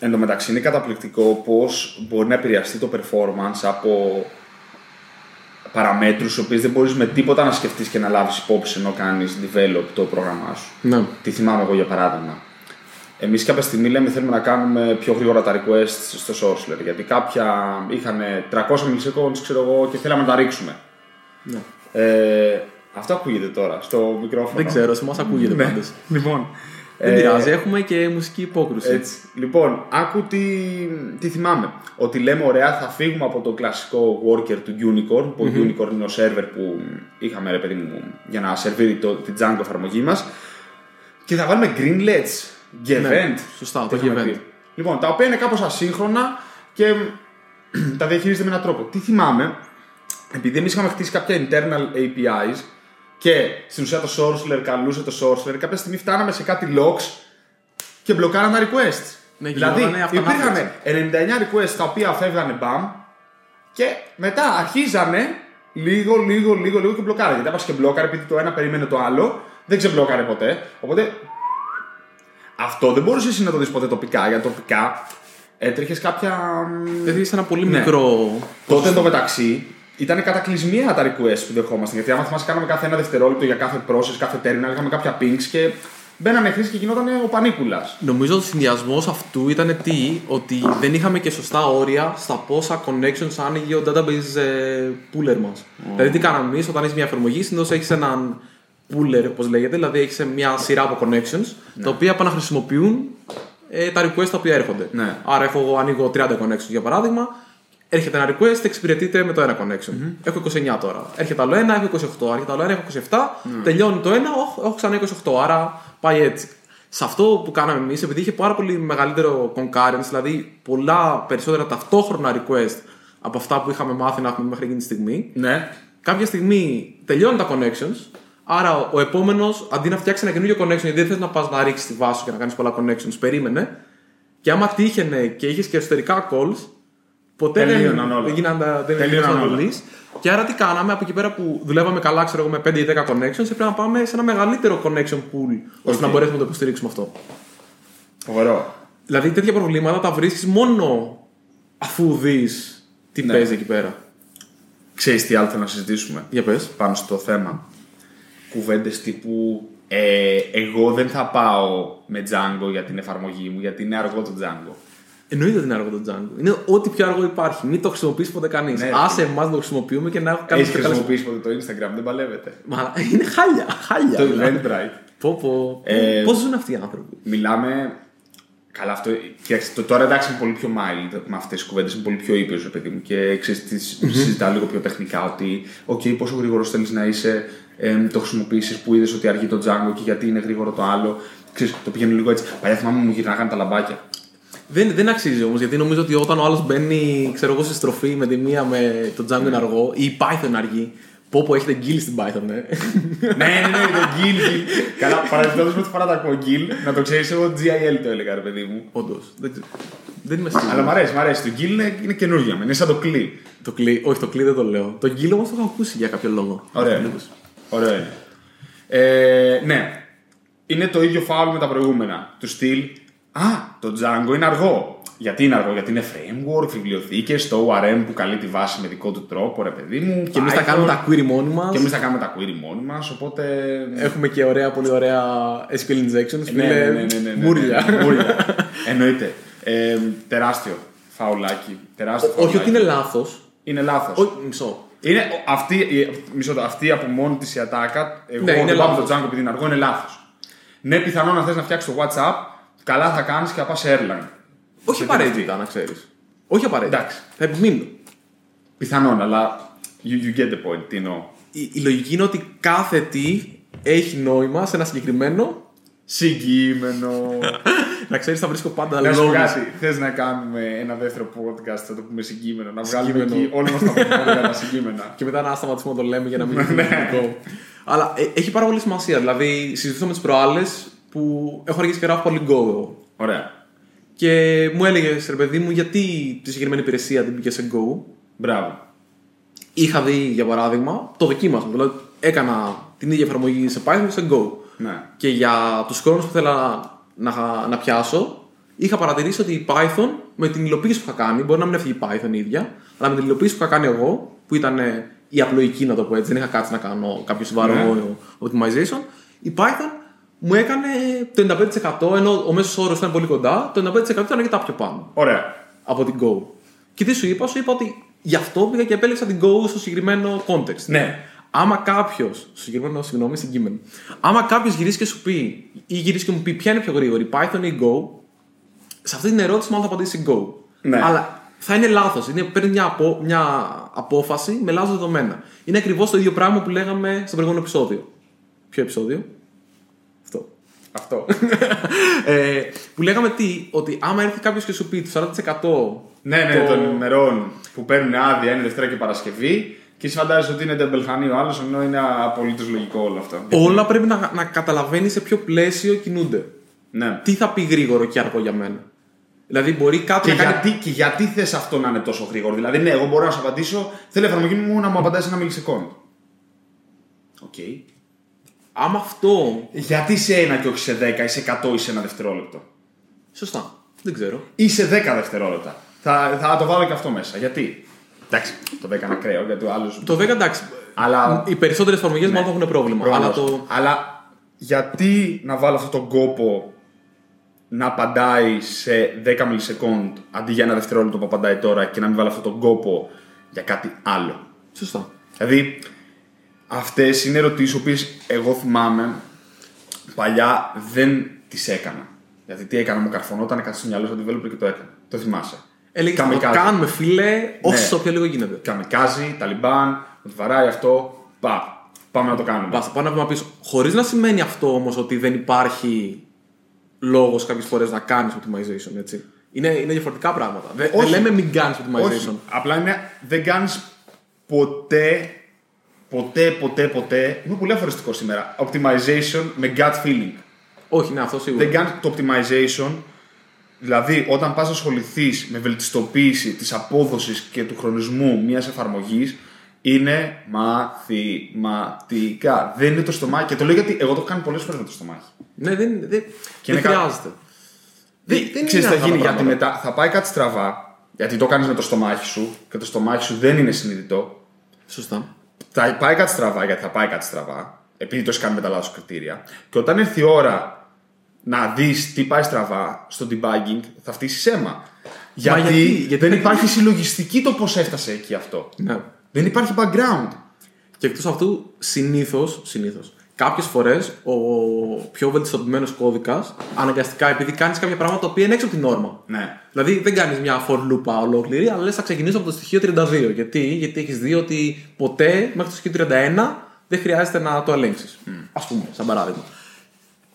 εν τω μεταξύ είναι καταπληκτικό πώς μπορεί να επηρεαστεί το performance από παραμέτρους οι οποίες δεν μπορείς με τίποτα να σκεφτείς και να λάβεις υπόψη ενώ κάνεις develop το πρόγραμμά σου. Ναι. Τι θυμάμαι εγώ για παράδειγμα. Εμείς κάποια στιγμή λέμε θέλουμε να κάνουμε πιο γρήγορα τα requests στο Sourceler. Γιατί κάποια είχαν 300 milliseconds, ξέρω εγώ, και θέλαμε να τα ρίξουμε. ναι. Ε, αυτό ακούγεται τώρα στο μικρόφωνο. Δεν ξέρω, σε εμάς ακούγεται Ναι. πάντως. Λοιπόν. Δεν ε, πειράζει, έχουμε και μουσική υπόκρουση. Έτσι. Λοιπόν, άκου τι, τι θυμάμαι. Ότι λέμε, ωραία, θα φύγουμε από το κλασικό worker του Unicorn, που ο Unicorn είναι ο server που είχαμε, ρε παιδί μου, για να σερβίρει το, την Django εφαρμογή μας. Και θα βάλουμε greenlets και Ναι, event. σωστά, Τι το είχαμε event. πει. Λοιπόν, τα οποία είναι κάπως ασύγχρονα και τα διαχειρίζεται με έναν τρόπο. Τι θυμάμαι, επειδή εμείς είχαμε χτίσει κάποια internal APIs και στην ουσία το Sourceler καλούσε το Sourceler, κάποια στιγμή φτάναμε σε κάτι logs και μπλοκάραν τα requests. Ναι, δηλαδή, γινότανε υπήρχαν αυτανάφλεξη. 99 requests τα οποία φεύγανε μπαμ και μετά αρχίζανε λίγο, λίγο, λίγο, λίγο και μπλοκάρανε. Γιατί έπασε και μπλόκαρε επειδή το ένα περίμενε το άλλο, δεν ξεμπλόκαρε ποτέ. Οπότε αυτό δεν μπορούσες εσύ να το δεις ποτέ τοπικά, γιατί τοπικά έτρεχες κάποια. μ, Δηλαδή είσαι ένα πολύ Ναι. μικρό. Τότε εντωμεταξύ ήταν κατακλυσμία τα requests που δεχόμασταν. Γιατί άμα θυμάσαι, κάναμε κάθε ένα δευτερόλεπτο για κάθε process, κάθε terminal, είχαμε κάποια pings και μπαίνανε χρήσει και γινόταν ο πανίκουλας. Νομίζω ότι ο συνδυασμός αυτού ήταν τι, ότι δεν είχαμε και σωστά όρια στα πόσα connections άνοιγε ο database ε, pooler μας. Δηλαδή, τι κάναμε εμείς, όταν έχεις μια εφαρμογή, συνήθως έχεις έναν pooler, όπως λέγεται, δηλαδή έχεις μια σειρά από connections, τα οποία επαναχρησιμοποιούν ε, τα requests τα οποία έρχονται. Ναι. Άρα, έχω εγώ ανοίγω 30 connections για παράδειγμα, έρχεται ένα request, εξυπηρετείται με το ένα connection. Έχω 29 τώρα. Έρχεται άλλο ένα, έχω 28. Έρχεται άλλο ένα, έχω 27. Τελειώνει το ένα, έχω, έχω ξανά 28. Άρα πάει έτσι. Σε αυτό που κάναμε εμείς, επειδή είχε πάρα πολύ μεγαλύτερο concurrence, δηλαδή πολλά περισσότερα ταυτόχρονα request από αυτά που είχαμε μάθει να έχουμε μέχρι εκείνη τη στιγμή, Ναι. κάποια στιγμή τελειώνουν τα connections. Άρα ο επόμενος, αντί να φτιάξει ένα καινούριο connection, γιατί δεν θες να πας να ρίξεις τη βάση σου και να κάνεις πολλά connections, περίμενε. Και άμα τύχαινε και είχες και εσωτερικά calls, ποτέ δεν, Τελείωναν όλα. δεν γίναν τα- δεν Τελείωναν γίνονταν όλα. release. Και άρα τι κάναμε, από εκεί πέρα που δουλεύαμε καλά, ξέρω εγώ, με 5 ή 10 connections, έπρεπε να πάμε σε ένα μεγαλύτερο connection pool, ώστε Οκ. να μπορέσουμε να το υποστηρίξουμε αυτό. Φοβερό. Δηλαδή τέτοια προβλήματα τα βρίσκεις μόνο αφού δεις τι Ναι. παίζει εκεί πέρα. Ξέρεις τι άλλο θέλω να συζητήσουμε; Για πες. πάνω στο θέμα. Κουβέντες τύπου ε, εγώ δεν θα πάω με Django για την εφαρμογή μου γιατί είναι αργό το Django. Εννοείται ότι είναι αργό το Django. Είναι ό,τι πιο αργό υπάρχει. Μην το χρησιμοποιήσει ποτέ κανείς. Ναι. Άσε εμάς να το χρησιμοποιούμε και να έχω κάνει Έχει χρησιμοποιήσει ποτέ το Instagram, δεν παλεύετε. Μα είναι χάλια. χάλια το δηλαδή. Eventbrite. Πω, πω. Ε, Πώς ζουν αυτοί οι άνθρωποι; Μιλάμε. Καλά, αυτό. Κοίταξε, το, τώρα εντάξει είναι πολύ πιο mild με αυτές τις κουβέντες, είναι πολύ πιο ήπιος, ρε παιδί μου. Και ξέρεις, τις συζητάω λίγο πιο τεχνικά ότι, OK, πόσο γρήγορος θέλεις να είσαι, ε, το χρησιμοποιήσεις που είδες ότι αργεί το Django και γιατί είναι γρήγορο το άλλο. Ξέρεις, το πηγαίνω λίγο έτσι. Παλιά θυμάμαι μου γυρνάγανε τα λαμπάκια. Δεν, δεν αξίζει όμως γιατί νομίζω ότι όταν ο άλλος μπαίνει ξέρω εγώ, στη στροφή με τη μία με το Django είναι αργό ή η Python είναι αργή. Πω πω έχετε γκίλ στην Python, ναι. ναι, ναι, ναι, το Gil. Gil. Καλά, παραδείγματος πρώτη φορά τα ακούω Gil, να το ξέρεις, εγώ GIL το έλεγα, ρε παιδί μου. Όντως. Δεν, ξέρω. δεν είμαι σίγουρος. Αλλά μ' αρέσει, μ' αρέσει. Το Gil είναι, είναι καινούργια, είναι σαν το κλει. Το κλει... Όχι, το κλει δεν το λέω. Το γκίλ όμως το έχω ακούσει για κάποιο λόγο. Ωραίο. είναι. Ωραίο είναι. Ε, ναι. Είναι το ίδιο φάουλ με τα προηγούμενα. Του στυλ. Α, το Django είναι αργό. Γιατί είναι αργό, γιατί είναι framework, βιβλιοθήκες, το ORM που καλεί τη βάση με δικό του τρόπο, ρε παιδί μου. Και εμείς θα Python. κάνουμε τα query μόνοι μας. Και εμείς θα κάνουμε τα query μόνοι μας, οπότε. Έχουμε και ωραία, πολύ ωραία SQL injections. Ναι, φίλε, ναι, ναι, ναι, ναι, ναι, Μούρια. ναι, ναι, μούρια. Εννοείται. Ε, τεράστιο φαουλάκι. Τεράστιο Όχι ότι φαουλάκι. είναι λάθος. Είναι λάθος. Όχι, μισό. Είναι ο- αυτή, η- μισό, το, αυτή από μόνη της η ατάκα. Εγώ Ναι, είναι δεν πάω με λάθος. το Django επειδή είναι αργό, είναι λάθος. Ναι, πιθανόν να θες να φτιάξεις το WhatsApp, καλά θα κάνεις και θα πας σε Erlang. Όχι Σε απαραίτητα, να ξέρεις. Όχι απαραίτητα. Εντάξει. Θα επιμείνω. Πιθανόν, αλλά you, you get the point. Τι εννοώ. Η, η λογική είναι ότι κάθε τι έχει νόημα σε ένα συγκεκριμένο. Συγκείμενο. να ξέρεις, θα βρίσκω πάντα Να σου πω λόγους. κάτι. Θες να κάνουμε ένα δεύτερο podcast, θα το πούμε συγκείμενο. Να βγάλουμε Συγκείμενο. εκεί όλοι μας τα πούμε για τα συγκείμενα. Και μετά να σταματήσουμε να το λέμε για να μην Ναι. είναι σημαντικό. Αλλά ε, έχει πάρα πολύ σημασία. Δηλαδή, συζητούσαμε τις προάλλες που έχω αργήσει και γράφω πολύ Go. εγώ. Ωραία. Και μου έλεγες, ρε παιδί μου, γιατί τη συγκεκριμένη υπηρεσία την πήγες σε Go; Μπράβο. Είχα δει, για παράδειγμα, το δοκίμασμα. Δηλαδή, έκανα την ίδια εφαρμογή σε Python και σε Go. Ναι. Και για τους χρόνους που ήθελα να, να πιάσω, είχα παρατηρήσει ότι η Python με την υλοποίηση που είχα κάνει, μπορεί να μην έφυγε η Python η ίδια, αλλά με την υλοποίηση που είχα κάνει εγώ, που ήταν ε, η απλοϊκή να το πω έτσι, δεν είχα κάτσει να κάνω κάποιο σοβαρό Ναι. optimization, η Python μου έκανε το 95% ενώ ο μέσος όρος ήταν πολύ κοντά, το 95% ήταν αρκετά πιο πάνω Ωραία. από την Go. Και τι σου είπα, σου είπα ότι γι' αυτό πήγα και επέλεξα την Go στο συγκεκριμένο context. Ναι. Άμα κάποιος. Στο συγκεκριμένο, συγγνώμη, συγκείμενο. Άμα κάποιος γυρίσει και σου πει ή γυρίσει και μου πει ποια είναι πιο γρήγορη, Python ή Go, σε αυτή την ερώτηση μάλλον θα απαντήσει Go. Ναι. Αλλά θα είναι λάθος. Παίρνει μια, απο, μια απόφαση με λάθος δεδομένα. Είναι ακριβώς το ίδιο πράγμα που λέγαμε στο προηγούμενο επεισόδιο. Ποιο επεισόδιο; Αυτό. Αυτό. ε, που λέγαμε τι, ότι άμα έρθει κάποιος και σου πει το 40% ναι, ναι, το- των ημερών που παίρνουν άδεια είναι Δευτέρα και Παρασκευή και εσύ φαντάζεσαι ότι είναι τεμπελχανή ο άλλος, ενώ είναι απολύτως λογικό όλο αυτό. όλα πρέπει να, να καταλαβαίνει σε ποιο πλαίσιο κινούνται. Ναι. Τι θα πει γρήγορο και αργό για μένα. Δηλαδή μπορεί κάτι Και να κάνει. γιατί, και γιατί θες αυτό να είναι τόσο γρήγορο; Δηλαδή, ναι, εγώ μπορώ να σου απαντήσω. Θέλω η εφαρμογή μου να μου απαντάει σε ένα μιλισεκόντ. Οκ. Άμα αυτό. Γιατί σε ένα και όχι σε 10 ή σε 100 ή σε ένα δευτερόλεπτο. Σωστά. Δεν ξέρω. Ή σε 10 δευτερόλεπτα. Θα, θα το βάλω και αυτό μέσα. Γιατί; Εντάξει, το 10 είναι ακραίο γιατί ο άλλο. Το 10 εντάξει. Αλλά. Οι περισσότερες εφαρμογές μάλλον θα έχουν πρόβλημα. Αλλά Προφανώς. το. Αλλά γιατί να βάλω αυτόν τον κόπο να απαντάει σε 10 millisecond αντί για ένα δευτερόλεπτο που απαντάει τώρα και να μην βάλω αυτόν τον κόπο για κάτι άλλο; Σωστά. Δηλαδή, αυτές είναι ερωτήσεις οποίες εγώ θυμάμαι παλιά δεν τις έκανα. Γιατί τι έκανα, μου καρφωνόταν, έκανα στο μυαλό σαν developer και το έκανα. Το θυμάσαι. Έλεγε θα το Καμικάζι. κάνουμε, φίλε, όσο Ναι. πιο λίγο γίνεται. Καμικάζι, Ταλιμπάν, ότι βαράει αυτό. Πά, πάμε να το κάνουμε. Μπα, πάω ένα βήμα πίσω. Χωρίς να σημαίνει αυτό όμως ότι δεν υπάρχει λόγος κάποιες φορές να κάνεις optimization, έτσι. Είναι, είναι διαφορετικά πράγματα. Δεν, δεν Όχι. λέμε μην κάνεις optimization. Όχι, απλά είναι, δεν κάνεις ποτέ, ποτέ, ποτέ, ποτέ. Είμαι πολύ αφοριστικός σήμερα. Optimization με gut feeling. Όχι, ναι, αυτό σίγουρα. Δεν κάνει το optimization. Δηλαδή, όταν πας να ασχοληθείς με βελτιστοποίηση της απόδοσης και του χρονισμού μιας εφαρμογής, είναι μαθηματικά. Δεν είναι το στομάχι. Και το λέω γιατί εγώ το έχω κάνει πολλές φορές με το στομάχι. Ναι, δεν, δεν, Και δεν είναι κα- χρειάζεται. Δεν, δεν Ξέρεις τι είναι θα αυτά γίνει, τα γιατί πράγματα. μετά θα πάει κάτι στραβά, γιατί το κάνεις με το στομάχι σου και το στομάχι σου δεν είναι συνειδητό. Σωστά. Θα πάει κάτι στραβά, γιατί θα πάει κάτι στραβά, επειδή το έχεις κάνει με τα λάθος κριτήρια. Και όταν έρθει η ώρα να δεις τι πάει στραβά στο debugging, θα φτύσεις αίμα. Γιατί, γιατί- γιατί δεν δεν- υπάρχει συλλογιστική το πώς έφτασε εκεί αυτό. Ναι. Δεν υπάρχει background. Και εκτός αυτού, συνήθως, συνήθως, κάποιες φορές ο πιο βελτιστοποιημένος κώδικας αναγκαστικά επειδή κάνεις κάποια πράγματα τα οποία είναι έξω από την όρμα. Ναι. Δηλαδή δεν κάνεις μια for loop ολόκληρη, αλλά λες θα ξεκινήσω από το στοιχείο 32. Γιατί, Γιατί έχεις δει ότι ποτέ μέχρι το στοιχείο 31 δεν χρειάζεται να το ελέγξεις. Α πούμε, σαν παράδειγμα.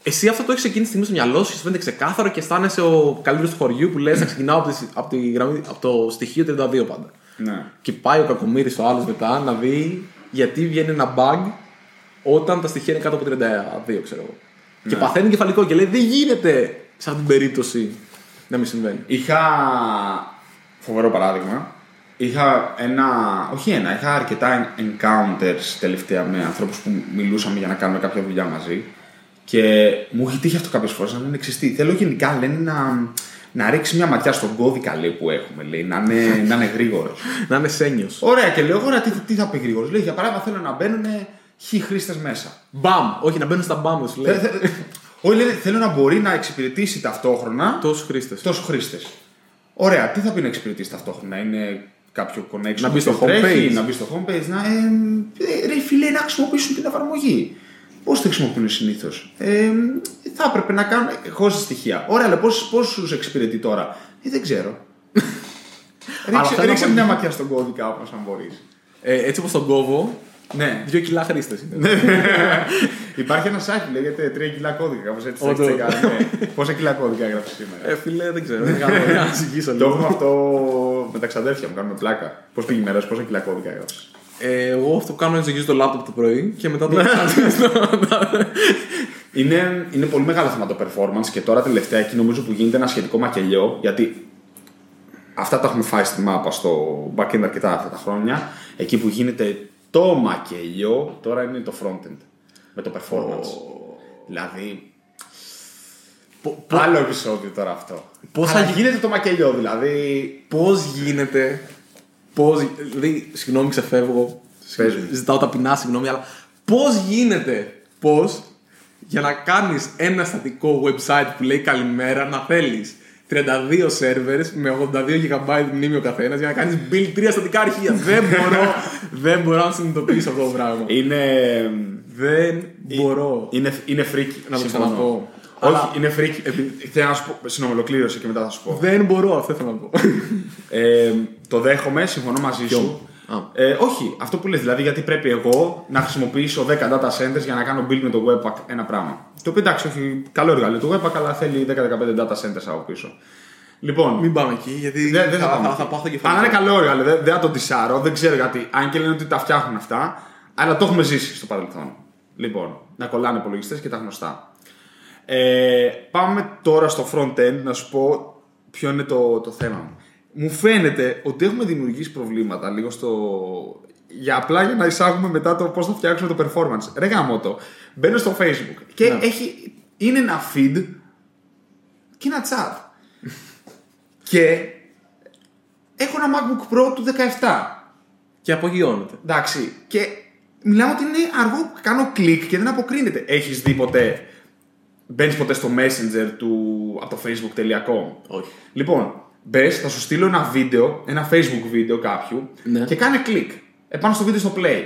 Εσύ αυτό το έχεις εκείνη τη στιγμή στο μυαλό σου, σου φαίνεται ξεκάθαρο και αισθάνεσαι ο καλύτερος του χωριού που λες: Θα ξεκινάω από, τη, από, τη γραμμή, από το στοιχείο 32 πάντα. ναι. Και πάει ο κακομοίρης ο άλλος μετά να δει γιατί βγαίνει ένα bug όταν τα στοιχεία είναι κάτω από 32, ξέρω εγώ. Και παθαίνει κεφαλικό και λέει: Δεν γίνεται σε αυτή την περίπτωση να μην συμβαίνει. Είχα φοβερό παράδειγμα. Είχα ένα, όχι ένα, είχα αρκετά encounters τελευταία με ανθρώπους που μιλούσαμε για να κάνουμε κάποια δουλειά μαζί. Και μου έχει τύχει αυτό κάποιες φορές να λένε εξιστή. Θέλω γενικά λένε να, να ρίξει μια ματιά στον κώδικα λέει, που έχουμε, λέει, να είναι, να είναι γρήγορος. Να είναι σένιος. Ωραία, και λέω, ωραία, τι, τι θα πει γρήγορος. Λέει, για παράδειγμα, θέλω να μπαίνουν χι χρήστες μέσα. Μπαμ! Όχι, να μπαίνουν στα μπαμ, σου λέει. Θε- θε- Όχι, λέει, θέλω να μπορεί να εξυπηρετήσει ταυτόχρονα Τόσους χρήστες. τόσο χρήστες. Ωραία, τι θα πει να εξυπηρετήσει ταυτόχρονα, είναι κάποιο connection Να μπει που στο τρέχει, homepage. να μπει στο homepage, να. Ε, ε, ρε φίλε, να χρησιμοποιήσουν την εφαρμογή. Πώς τη χρησιμοποιούν συνήθως; Ε, θα έπρεπε να κάνουν χωρίς στοιχεία. Ωραία, αλλά πώς τους εξυπηρετεί τώρα; Ε, δεν ξέρω. Αλλά ρίξε θέλω να ρίξε πω- μια ματιά στον κώδικα όπως αν μπορείς. Ε, έτσι όπως τον κόβω, Ναι. δύο κιλά χρήστες είναι. Υπάρχει ένα site που λέγεται 3 κιλά κώδικα, κάπω έτσι. θα Όντως. τσεκάρει, ναι. Πόσα κιλά κώδικα έγραψες σήμερα; Ε, φίλε, δεν ξέρω. Δεν κάνω να ζυγίσω Το λίγο. έχουμε αυτό με τα ξαδέρφια μου, κάνουμε πλάκα. Πώς πήγε η μέρα, σου, πόσα κιλά κώδικα έγραψες; Ε, εγώ αυτό που κάνω είναι να ζυγίζω το λάπτοπ το πρωί και μετά το. Είναι, είναι πολύ μεγάλο θέμα το performance και τώρα τελευταία εκεί νομίζω που γίνεται ένα σχετικό μακελιό γιατί αυτά τα έχουμε φάει στη μάπα στο backend αρκετά αυτά τα χρόνια. Εκεί που γίνεται το μακελιό τώρα είναι το frontend με το performance. Δηλαδή. Πο- Άλλο επεισόδιο τώρα αυτό. Πώς Αλλά θα γι- γίνεται το μακελιό, δηλαδή. Πώς γίνεται. Πώς, δηλαδή, συγγνώμη, ξεφεύγω. Πες μου. Ζητάω ταπεινά συγγνώμη, αλλά πώς γίνεται. Πώς για να κάνεις ένα στατικό website που λέει καλημέρα να θέλεις 32 servers με 82 GB μνήμη ο καθένας για να κάνεις build τρία στατικά αρχεία. δεν μπορώ, δεν μπορώ να συνειδητοποιήσω αυτό το πράγμα. Είναι. δεν μπορώ. Είναι, είναι freaky. Να το συμφωνώ. ξαναπώ. Όχι, Αλλά- είναι freaky. Θέλω να σου πω. Συγγνώμη, ολοκλήρωσε και μετά θα σου πω. Δεν μπορώ, αυτό θέλω να πω. Ε, το δέχομαι, συμφωνώ μαζί σου. Α. Ε, όχι, αυτό που λες, δηλαδή γιατί πρέπει εγώ να χρησιμοποιήσω 10 data centers για να κάνω build με το Webpack ένα πράγμα. Το οποίο εντάξει, όχι, καλό εργαλείο το Webpack, αλλά θέλει 10-15 data centers από πίσω. Λοιπόν, Μην πάμε εκεί, γιατί δεν, δεν θα, πάμε. θα, θα πάω στο κεφάλι. Αν είναι καλό εργαλείο, δεν, δεν θα το τυσάρω, δεν ξέρω γιατί. Αν και λένε ότι τα φτιάχνουν αυτά, αλλά το έχουμε ζήσει στο παρελθόν. Λοιπόν, να κολλάνε υπολογιστές και τα γνωστά. Ε, πάμε τώρα στο front-end να σου πω ποιο είναι το, το θέμα μου. Μου φαίνεται ότι έχουμε δημιουργήσει προβλήματα λίγο στο. Για απλά για να εισάγουμε μετά το πώς θα φτιάξουμε το performance. Ρε γάμο το. Μπαίνω στο Facebook και Ναι. έχει, είναι ένα feed και ένα chat. και έχω ένα MacBook Pro του 17. Και απογειώνεται. Εντάξει. Και μιλάμε ότι είναι αργό. Κάνω κλικ και δεν αποκρίνεται. Έχεις δει ποτέ. Μπαίνεις ποτέ στο Messenger του από το facebook.com. Όχι. Λοιπόν, μπες, θα σου στείλω ένα βίντεο, ένα Facebook βίντεο κάποιου Ναι. και κάνε κλικ επάνω στο βίντεο στο play.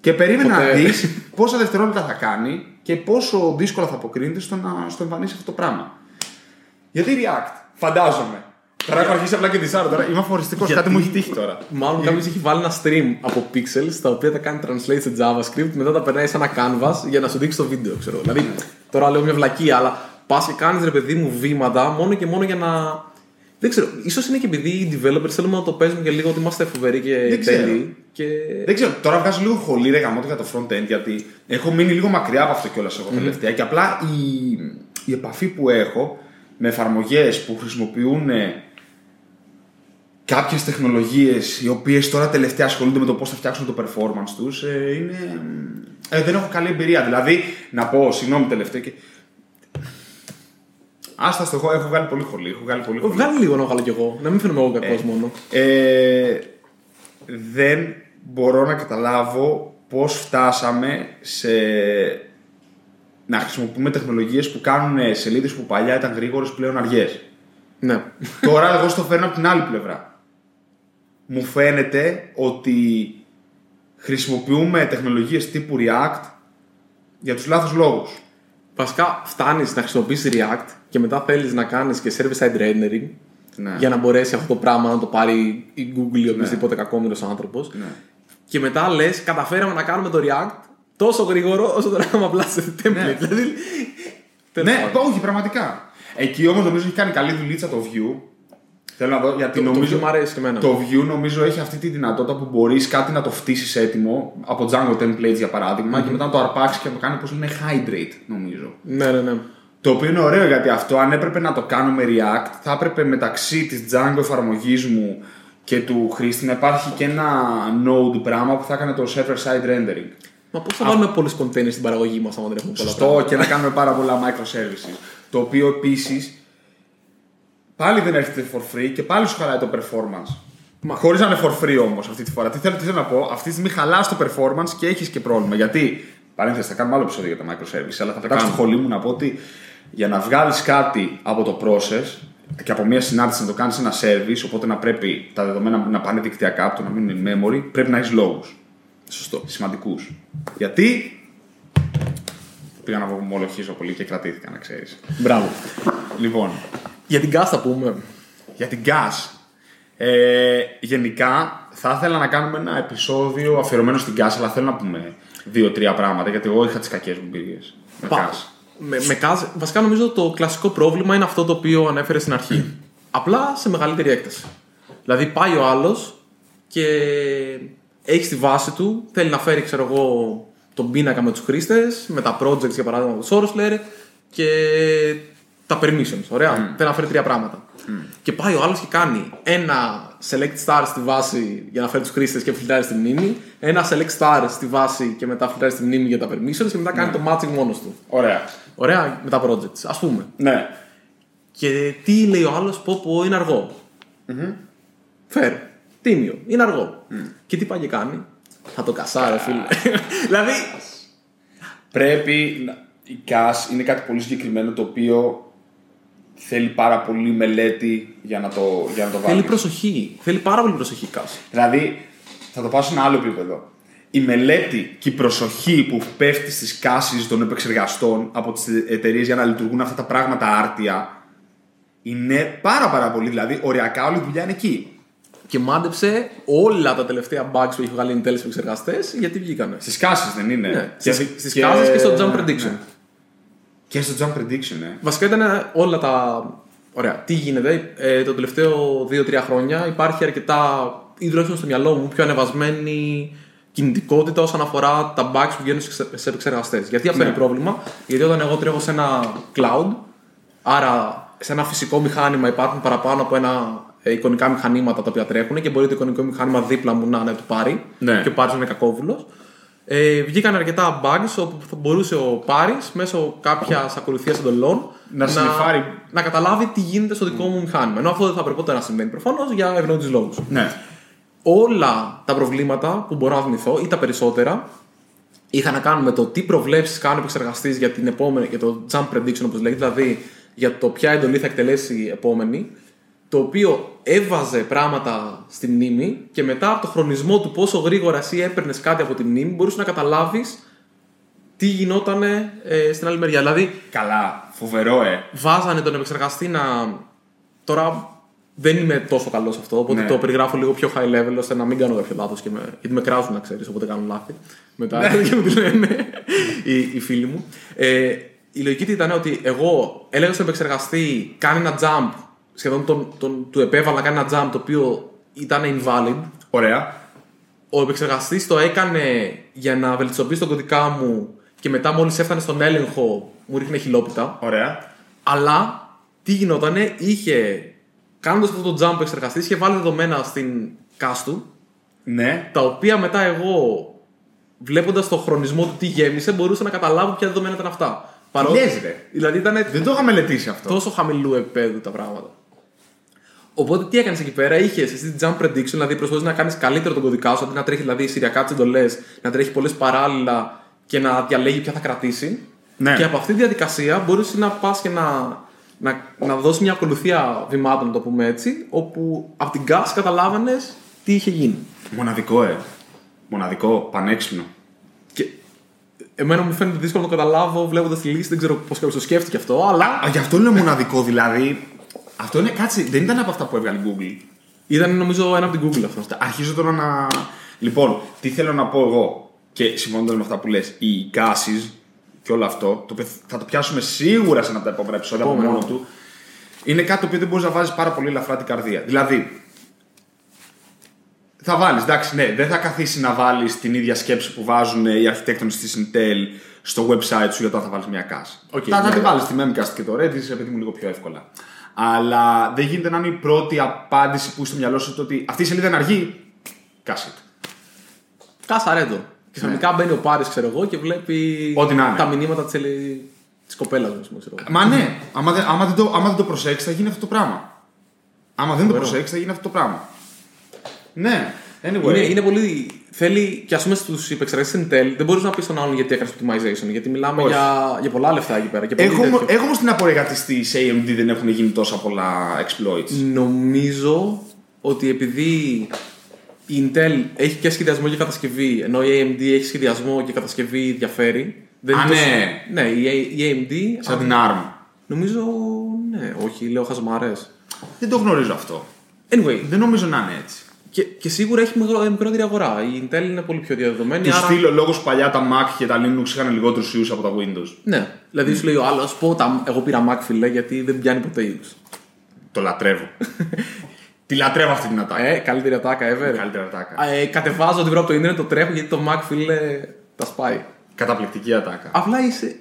Και περίμενα Ποτέ. να δεις πόσα δευτερόλεπτα θα κάνει και πόσο δύσκολα θα αποκρίνεται στο να στο εμφανίσει αυτό το πράγμα. Γιατί React, φαντάζομαι. Τώρα έχω αρχίσει απλά και τη τώρα. Είμαι αφοριστικός, Γιατί- κάτι μου έχει τύχει τώρα. Μάλλον κάποιος έχει βάλει ένα stream από pixels τα οποία τα κάνει translate σε JavaScript, μετά τα περνάει σε ένα canvas για να σου δείξει το βίντεο. Ξέρω. Δηλαδή, τώρα λέω μια βλακία, αλλά πας και κάνεις ρε παιδί μου βήματα μόνο και μόνο για να. Δεν ξέρω, ίσως είναι και επειδή οι developers θέλουμε να το παίζουμε και λίγο ότι είμαστε φοβεροί και Δεν ξέρω. τέλειοι. Και... Δεν ξέρω, τώρα βγάζω λίγο χολή ρε γαμώτο για το front-end γιατί έχω μείνει λίγο μακριά από αυτό κιόλας εγώ τελευταία και απλά η, η επαφή που έχω με εφαρμογές που χρησιμοποιούν κάποιες τεχνολογίες οι οποίες τώρα τελευταία ασχολούνται με το πώς θα φτιάξουν το performance τους είναι. Ε, δεν έχω καλή εμπειρία. Δηλαδή, να πω, συγγνώμη τελευταία και. Άστα στο έχω, έχω βγάλει πολύ χολή. Έχω βγάλει πολύ χολή. Βγάλει λίγο να βγάλω κι εγώ, να μην φαίνομαι εγώ κακός μόνο. Ε, δεν μπορώ να καταλάβω πώς φτάσαμε σε να χρησιμοποιούμε τεχνολογίες που κάνουν σελίδες που παλιά ήταν γρήγορες πλέον αργές. Ναι. Τώρα εγώ στο φέρνω από την άλλη πλευρά. Μου φαίνεται ότι χρησιμοποιούμε τεχνολογίες τύπου React για τους λάθος λόγους. Βασικά, φτάνεις να χρησιμοποιήσεις React και μετά θέλεις να κάνεις και server-side rendering Ναι. για να μπορέσει αυτό το πράγμα να το πάρει η Google ή οποιοδήποτε κακόμοιρος άνθρωπος. Ναι. Και μετά λες, καταφέραμε να κάνουμε το React τόσο γρήγορο όσο το κάναμε απλά σε template. Ναι. Δηλαδή. τέλος Ναι, πάντων. όχι, πραγματικά. Εκεί όμως νομίζω έχει κάνει καλή δουλίτσα το View. Θέλω να δω, γιατί Το- το νομίζω. Vue μου αρέσει και εμένα. Το View νομίζω έχει αυτή τη δυνατότητα που μπορείς κάτι να το φτύσεις έτοιμο από Django templates για παραδειγμα και μετά να το αρπάξεις και να το κάνεις πώς λένε hydrate, νομίζω. Ναι, ναι, ναι. Το οποίο είναι ωραίο γιατί αυτό, αν έπρεπε να το κάνω με React, θα έπρεπε μεταξύ της Django εφαρμογής μου και του χρήστη να υπάρχει και ένα node πράγμα που θα έκανε το server-side rendering. Μα πώς θα βάλουμε πολλούς containers στην παραγωγή μας, άμα δεν έχουμε πολλά Σωστό πράγματα; και να κάνουμε πάρα πολλά microservices. Το οποίο επίσης πάλι δεν έρχεται for free και πάλι σου χαλάει το performance. Μα- Χωρίς να είναι for free όμως αυτή τη φορά. Τι θέλω, τι θέλω να πω, αυτή τη στιγμή χαλάς το performance και έχεις και πρόβλημα. Γιατί, παρένθεση, θα κάνουμε άλλο επεισόδιο για τα microservices, αλλά θα πετάξω το κάνουμε. χολί μου να πω ότι για να βγάλεις κάτι από το process και από μια συνάρτηση να το κάνεις ένα service, οπότε να πρέπει τα δεδομένα να πάνε δικτυακά, από το να μείνουν in memory, πρέπει να έχεις λόγους. Σωστό. Σημαντικούς. Γιατί. Πήγα να ομολογήσω πολύ και κρατήθηκα, να ξέρεις. Μπράβο. Λοιπόν, Για την κάστα πούμε. για την gas. Ε, γενικά, θα ήθελα να κάνουμε ένα επεισόδιο αφιερωμένο στην gas, αλλά θέλω να πούμε δύο-τρία πράγματα, γιατί εγώ είχα τις κακές μου εμπειρίες με Πα- gas. Με, με gas, βασικά νομίζω το κλασικό πρόβλημα είναι αυτό το οποίο ανέφερε στην αρχή. Απλά σε μεγαλύτερη έκταση. Δηλαδή πάει ο άλλος και έχει τη βάση του, θέλει να φέρει, ξέρω εγώ, τον πίνακα με τους χρήστες, με τα projects για παράδειγμα τους Sorosler και τα permissions. Ωραία. Θέλει να φέρει τρία πράγματα. Και πάει ο άλλος και κάνει ένα select star στη βάση για να φέρει τους χρήστες και φιλτράρει στη μνήμη, ένα select star στη βάση και μετά φιλτράρει στη μνήμη για τα permissions και μετά κάνει το matching μόνος του. Ωραία. Ωραία, με τα projects, ας πούμε. Ναι. Και τι λέει ο άλλος, πω πω είναι αργό. Φέρ. Τίμιο. Είναι αργό. Και τι πάει και κάνει; Θα το κασάρε, φίλε. δηλαδή. Πρέπει να... Η gas είναι κάτι πολύ συγκεκριμένο το οποίο θέλει πάρα πολύ μελέτη για να το, για να το Θέλει βάλει. προσοχή. Θέλει πάρα πολύ προσοχή, Κάς. Δηλαδή, θα το πάω σε ένα άλλο επίπεδο. Η μελέτη και η προσοχή που πέφτει στις κάσεις των επεξεργαστών από τις εταιρείες για να λειτουργούν αυτά τα πράγματα άρτια είναι πάρα πάρα πολύ. Δηλαδή, οριακά όλη η δουλειά είναι εκεί. Και μάντεψε όλα τα τελευταία bugs που έχει βγάλει η Intel στους επεξεργαστές γιατί βγήκανε. Στις κάσεις δεν είναι. Ναι, Και- στις, στις κάσες και στο jump prediction. ναι. Και στο jump prediction, ε. Βασικά ήταν όλα τα. Ωραία. Τι γίνεται, ε, το τελευταίο 2-3 χρόνια υπάρχει αρκετά, ή τουλάχιστον στο μυαλό μου, πιο ανεβασμένη κινητικότητα όσον αφορά τα bugs που βγαίνουν σε επεξεργαστές. Γιατί αυτό Ναι. είναι πρόβλημα, Γιατί όταν εγώ τρέχω σε ένα cloud, άρα σε ένα φυσικό μηχάνημα υπάρχουν παραπάνω από ένα ε, εικονικά μηχανήματα τα οποία τρέχουν και μπορεί το εικονικό μηχάνημα δίπλα μου να είναι του πάρει Ναι. και ο Πάρης να είναι κακόβουλος. Ε, βγήκαν αρκετά bugs όπου θα μπορούσε ο Πάρης μέσω κάποιας ακολουθίας εντολών Να συνυφάρει. να καταλάβει τι γίνεται στο δικό μου μηχάνημα. Ενώ αυτό δεν θα πρέπει να συμβαίνει προφανώς για ευνόητους λόγους. Ναι. Όλα τα προβλήματα που μπορώ να θυμηθώ ή τα περισσότερα είχαν να κάνουν με το τι προβλέψεις κάνει ο επεξεργαστή για, την επόμενη- για το jump prediction, όπως λέγεται, δηλαδή για το ποια εντολή θα εκτελέσει η επόμενη, το οποίο έβαζε πράγματα στη μνήμη και μετά από το χρονισμό του πόσο γρήγορα εσύ έπαιρνες κάτι από τη μνήμη, μπορούσε να καταλάβεις τι γινόταν ε, στην άλλη μεριά. Δηλαδή, Καλά. Φοβερό, ε. βάζανε τον επεξεργαστή να. Τώρα δεν είμαι τόσο καλός σε αυτό, οπότε Ναι. το περιγράφω λίγο πιο high level ώστε να μην κάνω κάποιο λάθος. Με... Γιατί με κράζουν, να ξέρεις, οπότε κάνω λάθη. Μετά και μου τη λένε οι, οι φίλοι μου. Ε, η λογική τι ήταν ότι εγώ έλεγα στον επεξεργαστή κάνει ένα jump, σχεδόν τον, τον, του επέβαλα να κάνει ένα jump το οποίο ήταν invalid. Ωραία. Ο επεξεργαστής το έκανε για να βελτιστοποιήσει τον κωδικά μου και μετά μόλις έφτανε στον έλεγχο μου ρίχνε χιλόπιτα. Ωραία. Αλλά τι γινότανε, είχε κάνοντας αυτό το jump ο εξεργαστή, είχε βάλει δεδομένα στην cast του, Ναι. τα οποία μετά εγώ, βλέποντας το χρονισμό του τι γέμισε, μπορούσα να καταλάβω ποια δεδομένα ήταν αυτά. Παρότι, λες, ρε. Δηλαδή ήταν Δεν το είχα μελετήσει αυτό. τόσο χαμηλού επίπεδου τα πράγματα. Οπότε τι έκανες εκεί πέρα, είχες εσύ jump prediction, δηλαδή προσπαθεί να κάνεις καλύτερο τον κωδικά σου, αντί να τρέχει δηλαδή σηριακά τις εντολές, να τρέχει πολλές παράλληλα και να διαλέγει ποια θα κρατήσει. Ναι. Και από αυτή τη διαδικασία μπορούσες να πας και να, να, να δώσεις μια ακολουθία βημάτων, να το πούμε έτσι, όπου από την gas καταλάβανε τι είχε γίνει. Μοναδικό, ε. Μοναδικό, πανέξυπνο. Και εμένα μου φαίνεται δύσκολο να το καταλάβω βλέποντας τη λύση, δεν ξέρω πώς κάποιος το σκέφτηκε αυτό, αλλά Α, γι' αυτό είναι μοναδικό, δηλαδή. Αυτό είναι, κάτσε, δεν ήταν από αυτά που έβγαλε η Google. ήταν νομίζω ένα από την Google αυτό. Αρχίζω τώρα να. Λοιπόν, τι θέλω να πω εγώ και συμφωνώντας με αυτά που λες, οι gases και όλο αυτό, το οποίο θα το πιάσουμε σίγουρα σε ένα από τα επόμενα επεισόδια από Επόμενο. μόνο του, είναι κάτι το οποίο δεν μπορείς να βάζεις πάρα πολύ ελαφρά την καρδία. Δηλαδή, θα βάλεις, εντάξει, ναι, δεν θα καθίσει να βάλεις την ίδια σκέψη που βάζουν οι αρχιτέκτονες της Intel στο website σου για το αν θα βάλεις μια cache. OK, θα, θα ναι. τη βάλεις στη Memcached και το Redis, επειδή μου λίγο πιο εύκολα. Αλλά δεν γίνεται να είναι η πρώτη απάντηση που έχει στο μυαλό σου το ότι αυτή η σελίδα είναι αργή. Cache it. Κάσαρε το. Και ξαφνικά μπαίνει ο Πάρης, ξέρω εγώ, και βλέπει Ό,τι να είναι. τα μηνύματα της της κοπέλας μου, ξέρω εγώ. Μα ναι, άμα δεν, άμα δεν, το, άμα δεν το προσέξεις θα γίνει αυτό το πράγμα. Άμα δεν το Φοβερό. προσέξεις, θα γίνει αυτό το πράγμα. Ναι, anyway. Είναι, είναι πολύ. Θέλει και ας πούμε στους επεξεργαστέ Intel δεν μπορείς να πεις στον άλλον γιατί έκανε optimization. Γιατί μιλάμε Όχι. για, για πολλά λεφτά εκεί πέρα. Και πολύ Έχω, τέτοιο. έχω όμω την απορία γιατί στη AMD δεν έχουν γίνει τόσα πολλά exploits. Νομίζω ότι επειδή η Intel έχει και σχεδιασμό και κατασκευή, ενώ η AMD έχει σχεδιασμό και κατασκευή διαφέρει. Δεν Α, είναι τόσο- ναι. Ναι, η, A- η AMD. Σαν την ARM. Νομίζω. Ναι, όχι, λέω χαζομαρέ. Δεν το γνωρίζω αυτό. Anyway, Δεν νομίζω να είναι έτσι. Και, και σίγουρα έχει μικρο- μικρότερη αγορά. Η Intel είναι πολύ πιο διαδεδομένη. Τους άρα... στείλω ο λόγο που παλιά τα Mac και τα Linux είχαν λιγότερους ιούς από τα Windows. Ναι, δηλαδή σου λέει ο άλλος, πω τα... εγώ πήρα Mac φιλέ γιατί δεν πιάνει ποτέ είδου. Το λατρεύω. Τη λατρεύω αυτή την ατάκα. Ε, καλύτερη ατάκα ever. Καλύτερα ατάκα. Ε, κατεβάζω την βρω από το Ιντερνετ, το τρέχω γιατί το Mac φίλε τα σπάει. Καταπληκτική ατάκα. Απλά είσαι.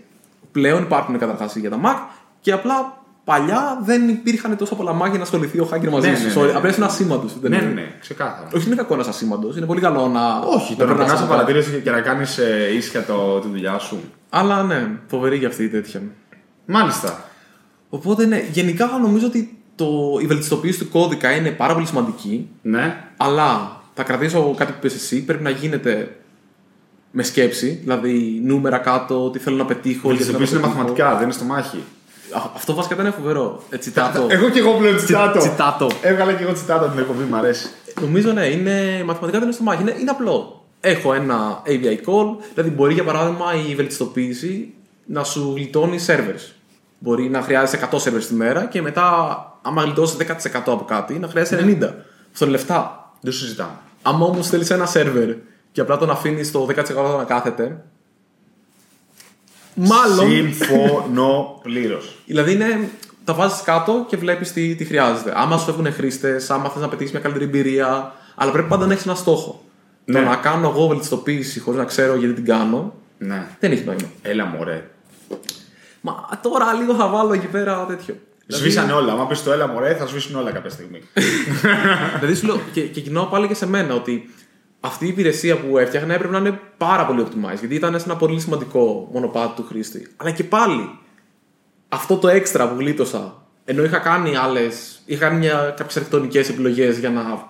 Πλέον υπάρχουν καταρχάς για τα Mac και απλά παλιά δεν υπήρχαν τόσο πολλά Mac για να ασχοληθεί ο hacker μαζί Ναι, σου. ναι, Sorry, ναι, ναι. Απλά είσαι ένα σήμαντο. Ναι, ναι, ναι, ξεκάθαρα. Όχι, είναι κακό ένα ασήμαντος. Είναι πολύ καλό να. Όχι, το να περνάς περνάς από παρατήρηση και να κάνεις ίσια το, τη δουλειά σου. Αλλά ναι, φοβερή για αυτή η τέτοια. Μάλιστα. Οπότε ναι, γενικά νομίζω ότι το, η βελτιστοποίηση του κώδικα είναι πάρα πολύ σημαντική. Ναι. Αλλά θα κρατήσω κάτι που είπες εσύ, πρέπει να γίνεται με σκέψη, δηλαδή νούμερα κάτω, τι θέλω να πετύχω. Η γιατί θέλω να είναι πετύχω. μαθηματικά, δεν είναι στο μάχη. Α, Αυτό βασικά ήταν φοβερό. Ε, τσιτάτο. Εγώ και εγώ πλέον τσιτάτο. τσιτάτο. Έβγαλα και εγώ τσιτάτο την εκπομπή, μου αρέσει. Νομίζω ναι, είναι, μαθηματικά δεν είναι στο μάχη. Είναι, είναι απλό. Έχω ένα AVI call, δηλαδή μπορεί για παράδειγμα η βελτιστοποίηση να σου γλιτώνει servers. Μπορεί να χρειάζεσαι 100 servers τη μέρα και μετά, άμα γλιτώσεις 10% από κάτι, να χρειάζεσαι 90. Αυτό είναι λεφτά. Δεν σου συζητάμε. Άμα όμως θέλεις ένα σερβερ και απλά τον αφήνεις το 10% να κάθεται. Μάλλον. Συμφωνώ πλήρω. Δηλαδή είναι. Τα βάζεις κάτω και βλέπεις τι, τι χρειάζεται. Άμα σου φεύγουν χρήστες, άμα θες να πετύχεις μια καλύτερη εμπειρία. Αλλά πρέπει πάντα να έχεις ένα στόχο. Ναι. Το να κάνω εγώ βελτιστοποίηση χωρίς να ξέρω γιατί την κάνω Ναι. δεν έχει νόημα. Έλα μωρέ. Μα τώρα λίγο θα βάλω εκεί πέρα τέτοιο. Σβήσανε όλα. Αν πεις το έλα μωρέ, θα σβήσουν όλα κάποια στιγμή. δηλαδή σου λέω και, και κοινώ πάλι και σε μένα ότι αυτή η υπηρεσία που έφτιαχνα έπρεπε να είναι πάρα πολύ optimized. Γιατί ήταν σε ένα πολύ σημαντικό μονοπάτι του χρήστη. Αλλά και πάλι αυτό το έξτρα που γλίτωσα, ενώ είχα κάνει άλλες. είχα κάνει κάποιες αρχιτεκτονικές επιλογές για να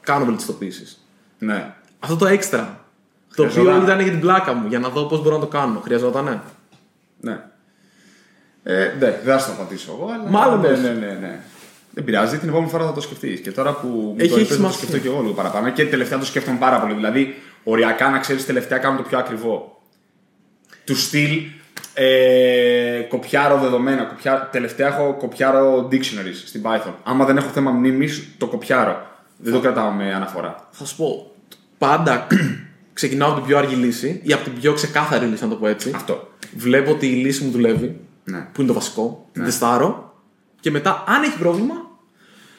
κάνω βελτιστοποίησεις. ναι. Αυτό το έξτρα. Το οποίο Χρειαζόταν. ήταν για την πλάκα μου, για να δω πώς μπορώ να το κάνω. Χρειαζόταν. Ναι. Ε, ναι, δεν θα σου το απαντήσω εγώ, αλλά. Μάλλον ναι, όχι. ναι, ναι, ναι. Δεν πειράζει, την επόμενη φορά θα το σκεφτείς. Και τώρα που μου Έχει- το έχει είπες, θα το σημασία. σκεφτώ και εγώ λίγο παραπάνω. Και τελευταία το σκέφτομαι πάρα πολύ. Δηλαδή, οριακά να ξέρεις, τελευταία κάνω το πιο ακριβό. Του στυλ ε, κοπιάρω δεδομένα. Κοπιά, τελευταία έχω κοπιάρω dictionaries στην Python. Άμα δεν έχω θέμα μνήμης, το κοπιάρω. Δεν το κρατάω με αναφορά. Θα σου πω. Πάντα ξεκινάω από την πιο αργή λύση ή από την πιο ξεκάθαρη λύση, να το πω έτσι. Αυτό. Βλέπω ότι η λύση μου δουλεύει, Ναι. που είναι το βασικό. Την τεστάρω και μετά, αν έχει πρόβλημα,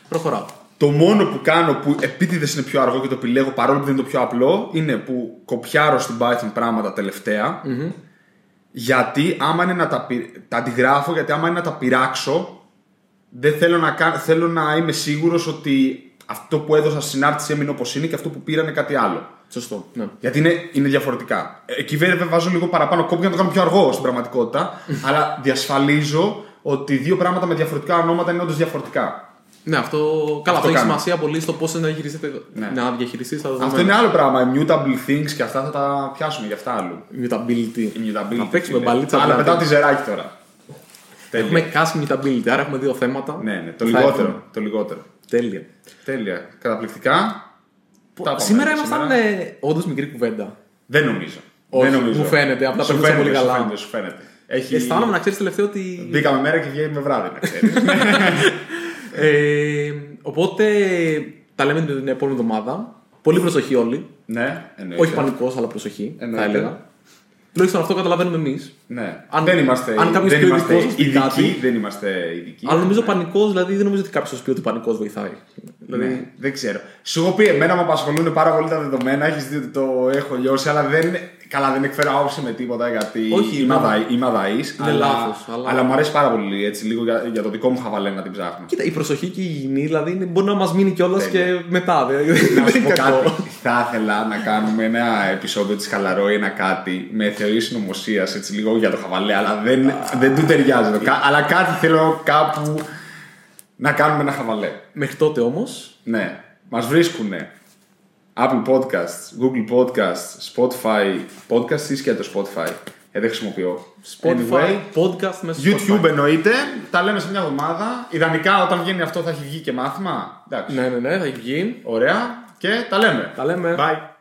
προχωράω. Το μόνο που κάνω που επίτηδες είναι πιο αργό και το επιλέγω παρόλο που δεν είναι το πιο απλό είναι που κοπιάρω στην Python πράγματα τελευταία, Γιατί άμα είναι να τα, πει- τα αντιγράφω, γιατί άμα είναι να τα πειράξω, δεν θέλω να, κα- θέλω να είμαι σίγουρος ότι αυτό που έδωσα στην συνάρτηση έμεινε όπως είναι και αυτό που πήρα είναι κάτι άλλο. Σωστό. Ναι. Γιατί είναι, είναι διαφορετικά. Ε, Εκεί βέβαια βάζω λίγο παραπάνω κόπη για να το κάνω πιο αργό στην πραγματικότητα, αλλά διασφαλίζω ότι δύο πράγματα με διαφορετικά ονόματα είναι όντως διαφορετικά. Ναι, αυτό, καλά, αυτό, έχει κάνω. σημασία πολύ στο πώς να διαχειριστεί Ναι. να διαχειριστείς τα δεδομένα. Αυτό είναι άλλο πράγμα. Immutable things και αυτά θα τα πιάσουμε για αυτά άλλου. Mutability. Immutability. Να παίξουμε φίλε. μπαλίτσα. Αλλά δηλαδή. πετάω τη ζεράκι τώρα. Έχουμε cast mutability, άρα έχουμε δύο θέματα. Ναι, ναι, το Θα λιγότερο. έχουμε. Το λιγότερο. Τέλεια. Τέλεια. Καταπληκτικά. Τα είπαμε Σήμερα για ήμασταν σήμερα. ε, όντως μικρή κουβέντα. Δεν νομίζω. Όχι, δεν νομίζω. μου φαίνεται, απλά Σου περνούσα φαίνεται, πολύ σου καλά. Φαίνεται, σου φαίνεται. Έχει... Αισθάνομαι να ξέρεις τελευταίο ότι. Μπήκαμε μέρα και βγαίνει με βράδυ, να ξέρεις. Ε, οπότε τα λέμε την επόμενη εβδομάδα. Πολύ προσοχή όλοι. ναι, εννοείται. Όχι πανικός, αλλά προσοχή, θα Εννοείται. έλεγα. Τουλάχιστον αυτό καταλαβαίνουμε εμείς. Ναι. Αν- δεν είμαστε, αν κάποιος δεν πιο είμαστε ειδικός πει ειδικοί. κάτι- Δεν είμαστε ειδικοί. Αλλά νομίζω Ναι. πανικός, δηλαδή δεν νομίζω ότι κάποιος θα σου πει ότι πανικός βοηθάει. Δηλαδή, Ναι, δεν ξέρω. Σου έχω πει, εμένα με απασχολούν πάρα πολύ τα δεδομένα. Έχεις δει ότι το έχω λιώσει, αλλά δεν. Καλά, δεν εκφέρω άποψη με τίποτα γιατί Όχι, είμαι, ναι. αδαή, είμαι αδαής, Είναι αλλά, λάθος, αλλά- αλλά μου αρέσει πάρα πολύ έτσι, λίγο για, για το δικό μου χαβαλέ να την ψάχνω. Κοίτα, η προσοχή και η υγιεινή δηλαδή είναι- μπορεί να μας μείνει κιόλας και Τέλεια. μετά. Δηλαδή, να δεν σου είναι πω κακό. κάτι. Θα ήθελα να κάνουμε ένα επεισόδιο της Χαλαρό ή ένα κάτι με θεωρίες συνωμοσίας έτσι λίγο για το χαβαλέ, αλλά δεν, δεν του ταιριάζει. το κα- αλλά κάτι θέλω κάπου. να κάνουμε ένα χαβαλέ. Μέχρι τότε όμως. Ναι, μας βρίσκουνε Apple Podcasts, Google Podcasts, Spotify, podcast ή και το Spotify. Ε, δεν χρησιμοποιώ. Spotify, Anyway, podcast μέσα στο YouTube Spotify. εννοείται. Τα λέμε σε μια εβδομάδα. Ιδανικά όταν βγαίνει αυτό θα έχει βγει και μάθημα. Εντάξει. Ναι, ναι, ναι, θα έχει βγει. Ωραία. Και τα λέμε. Τα λέμε. Bye.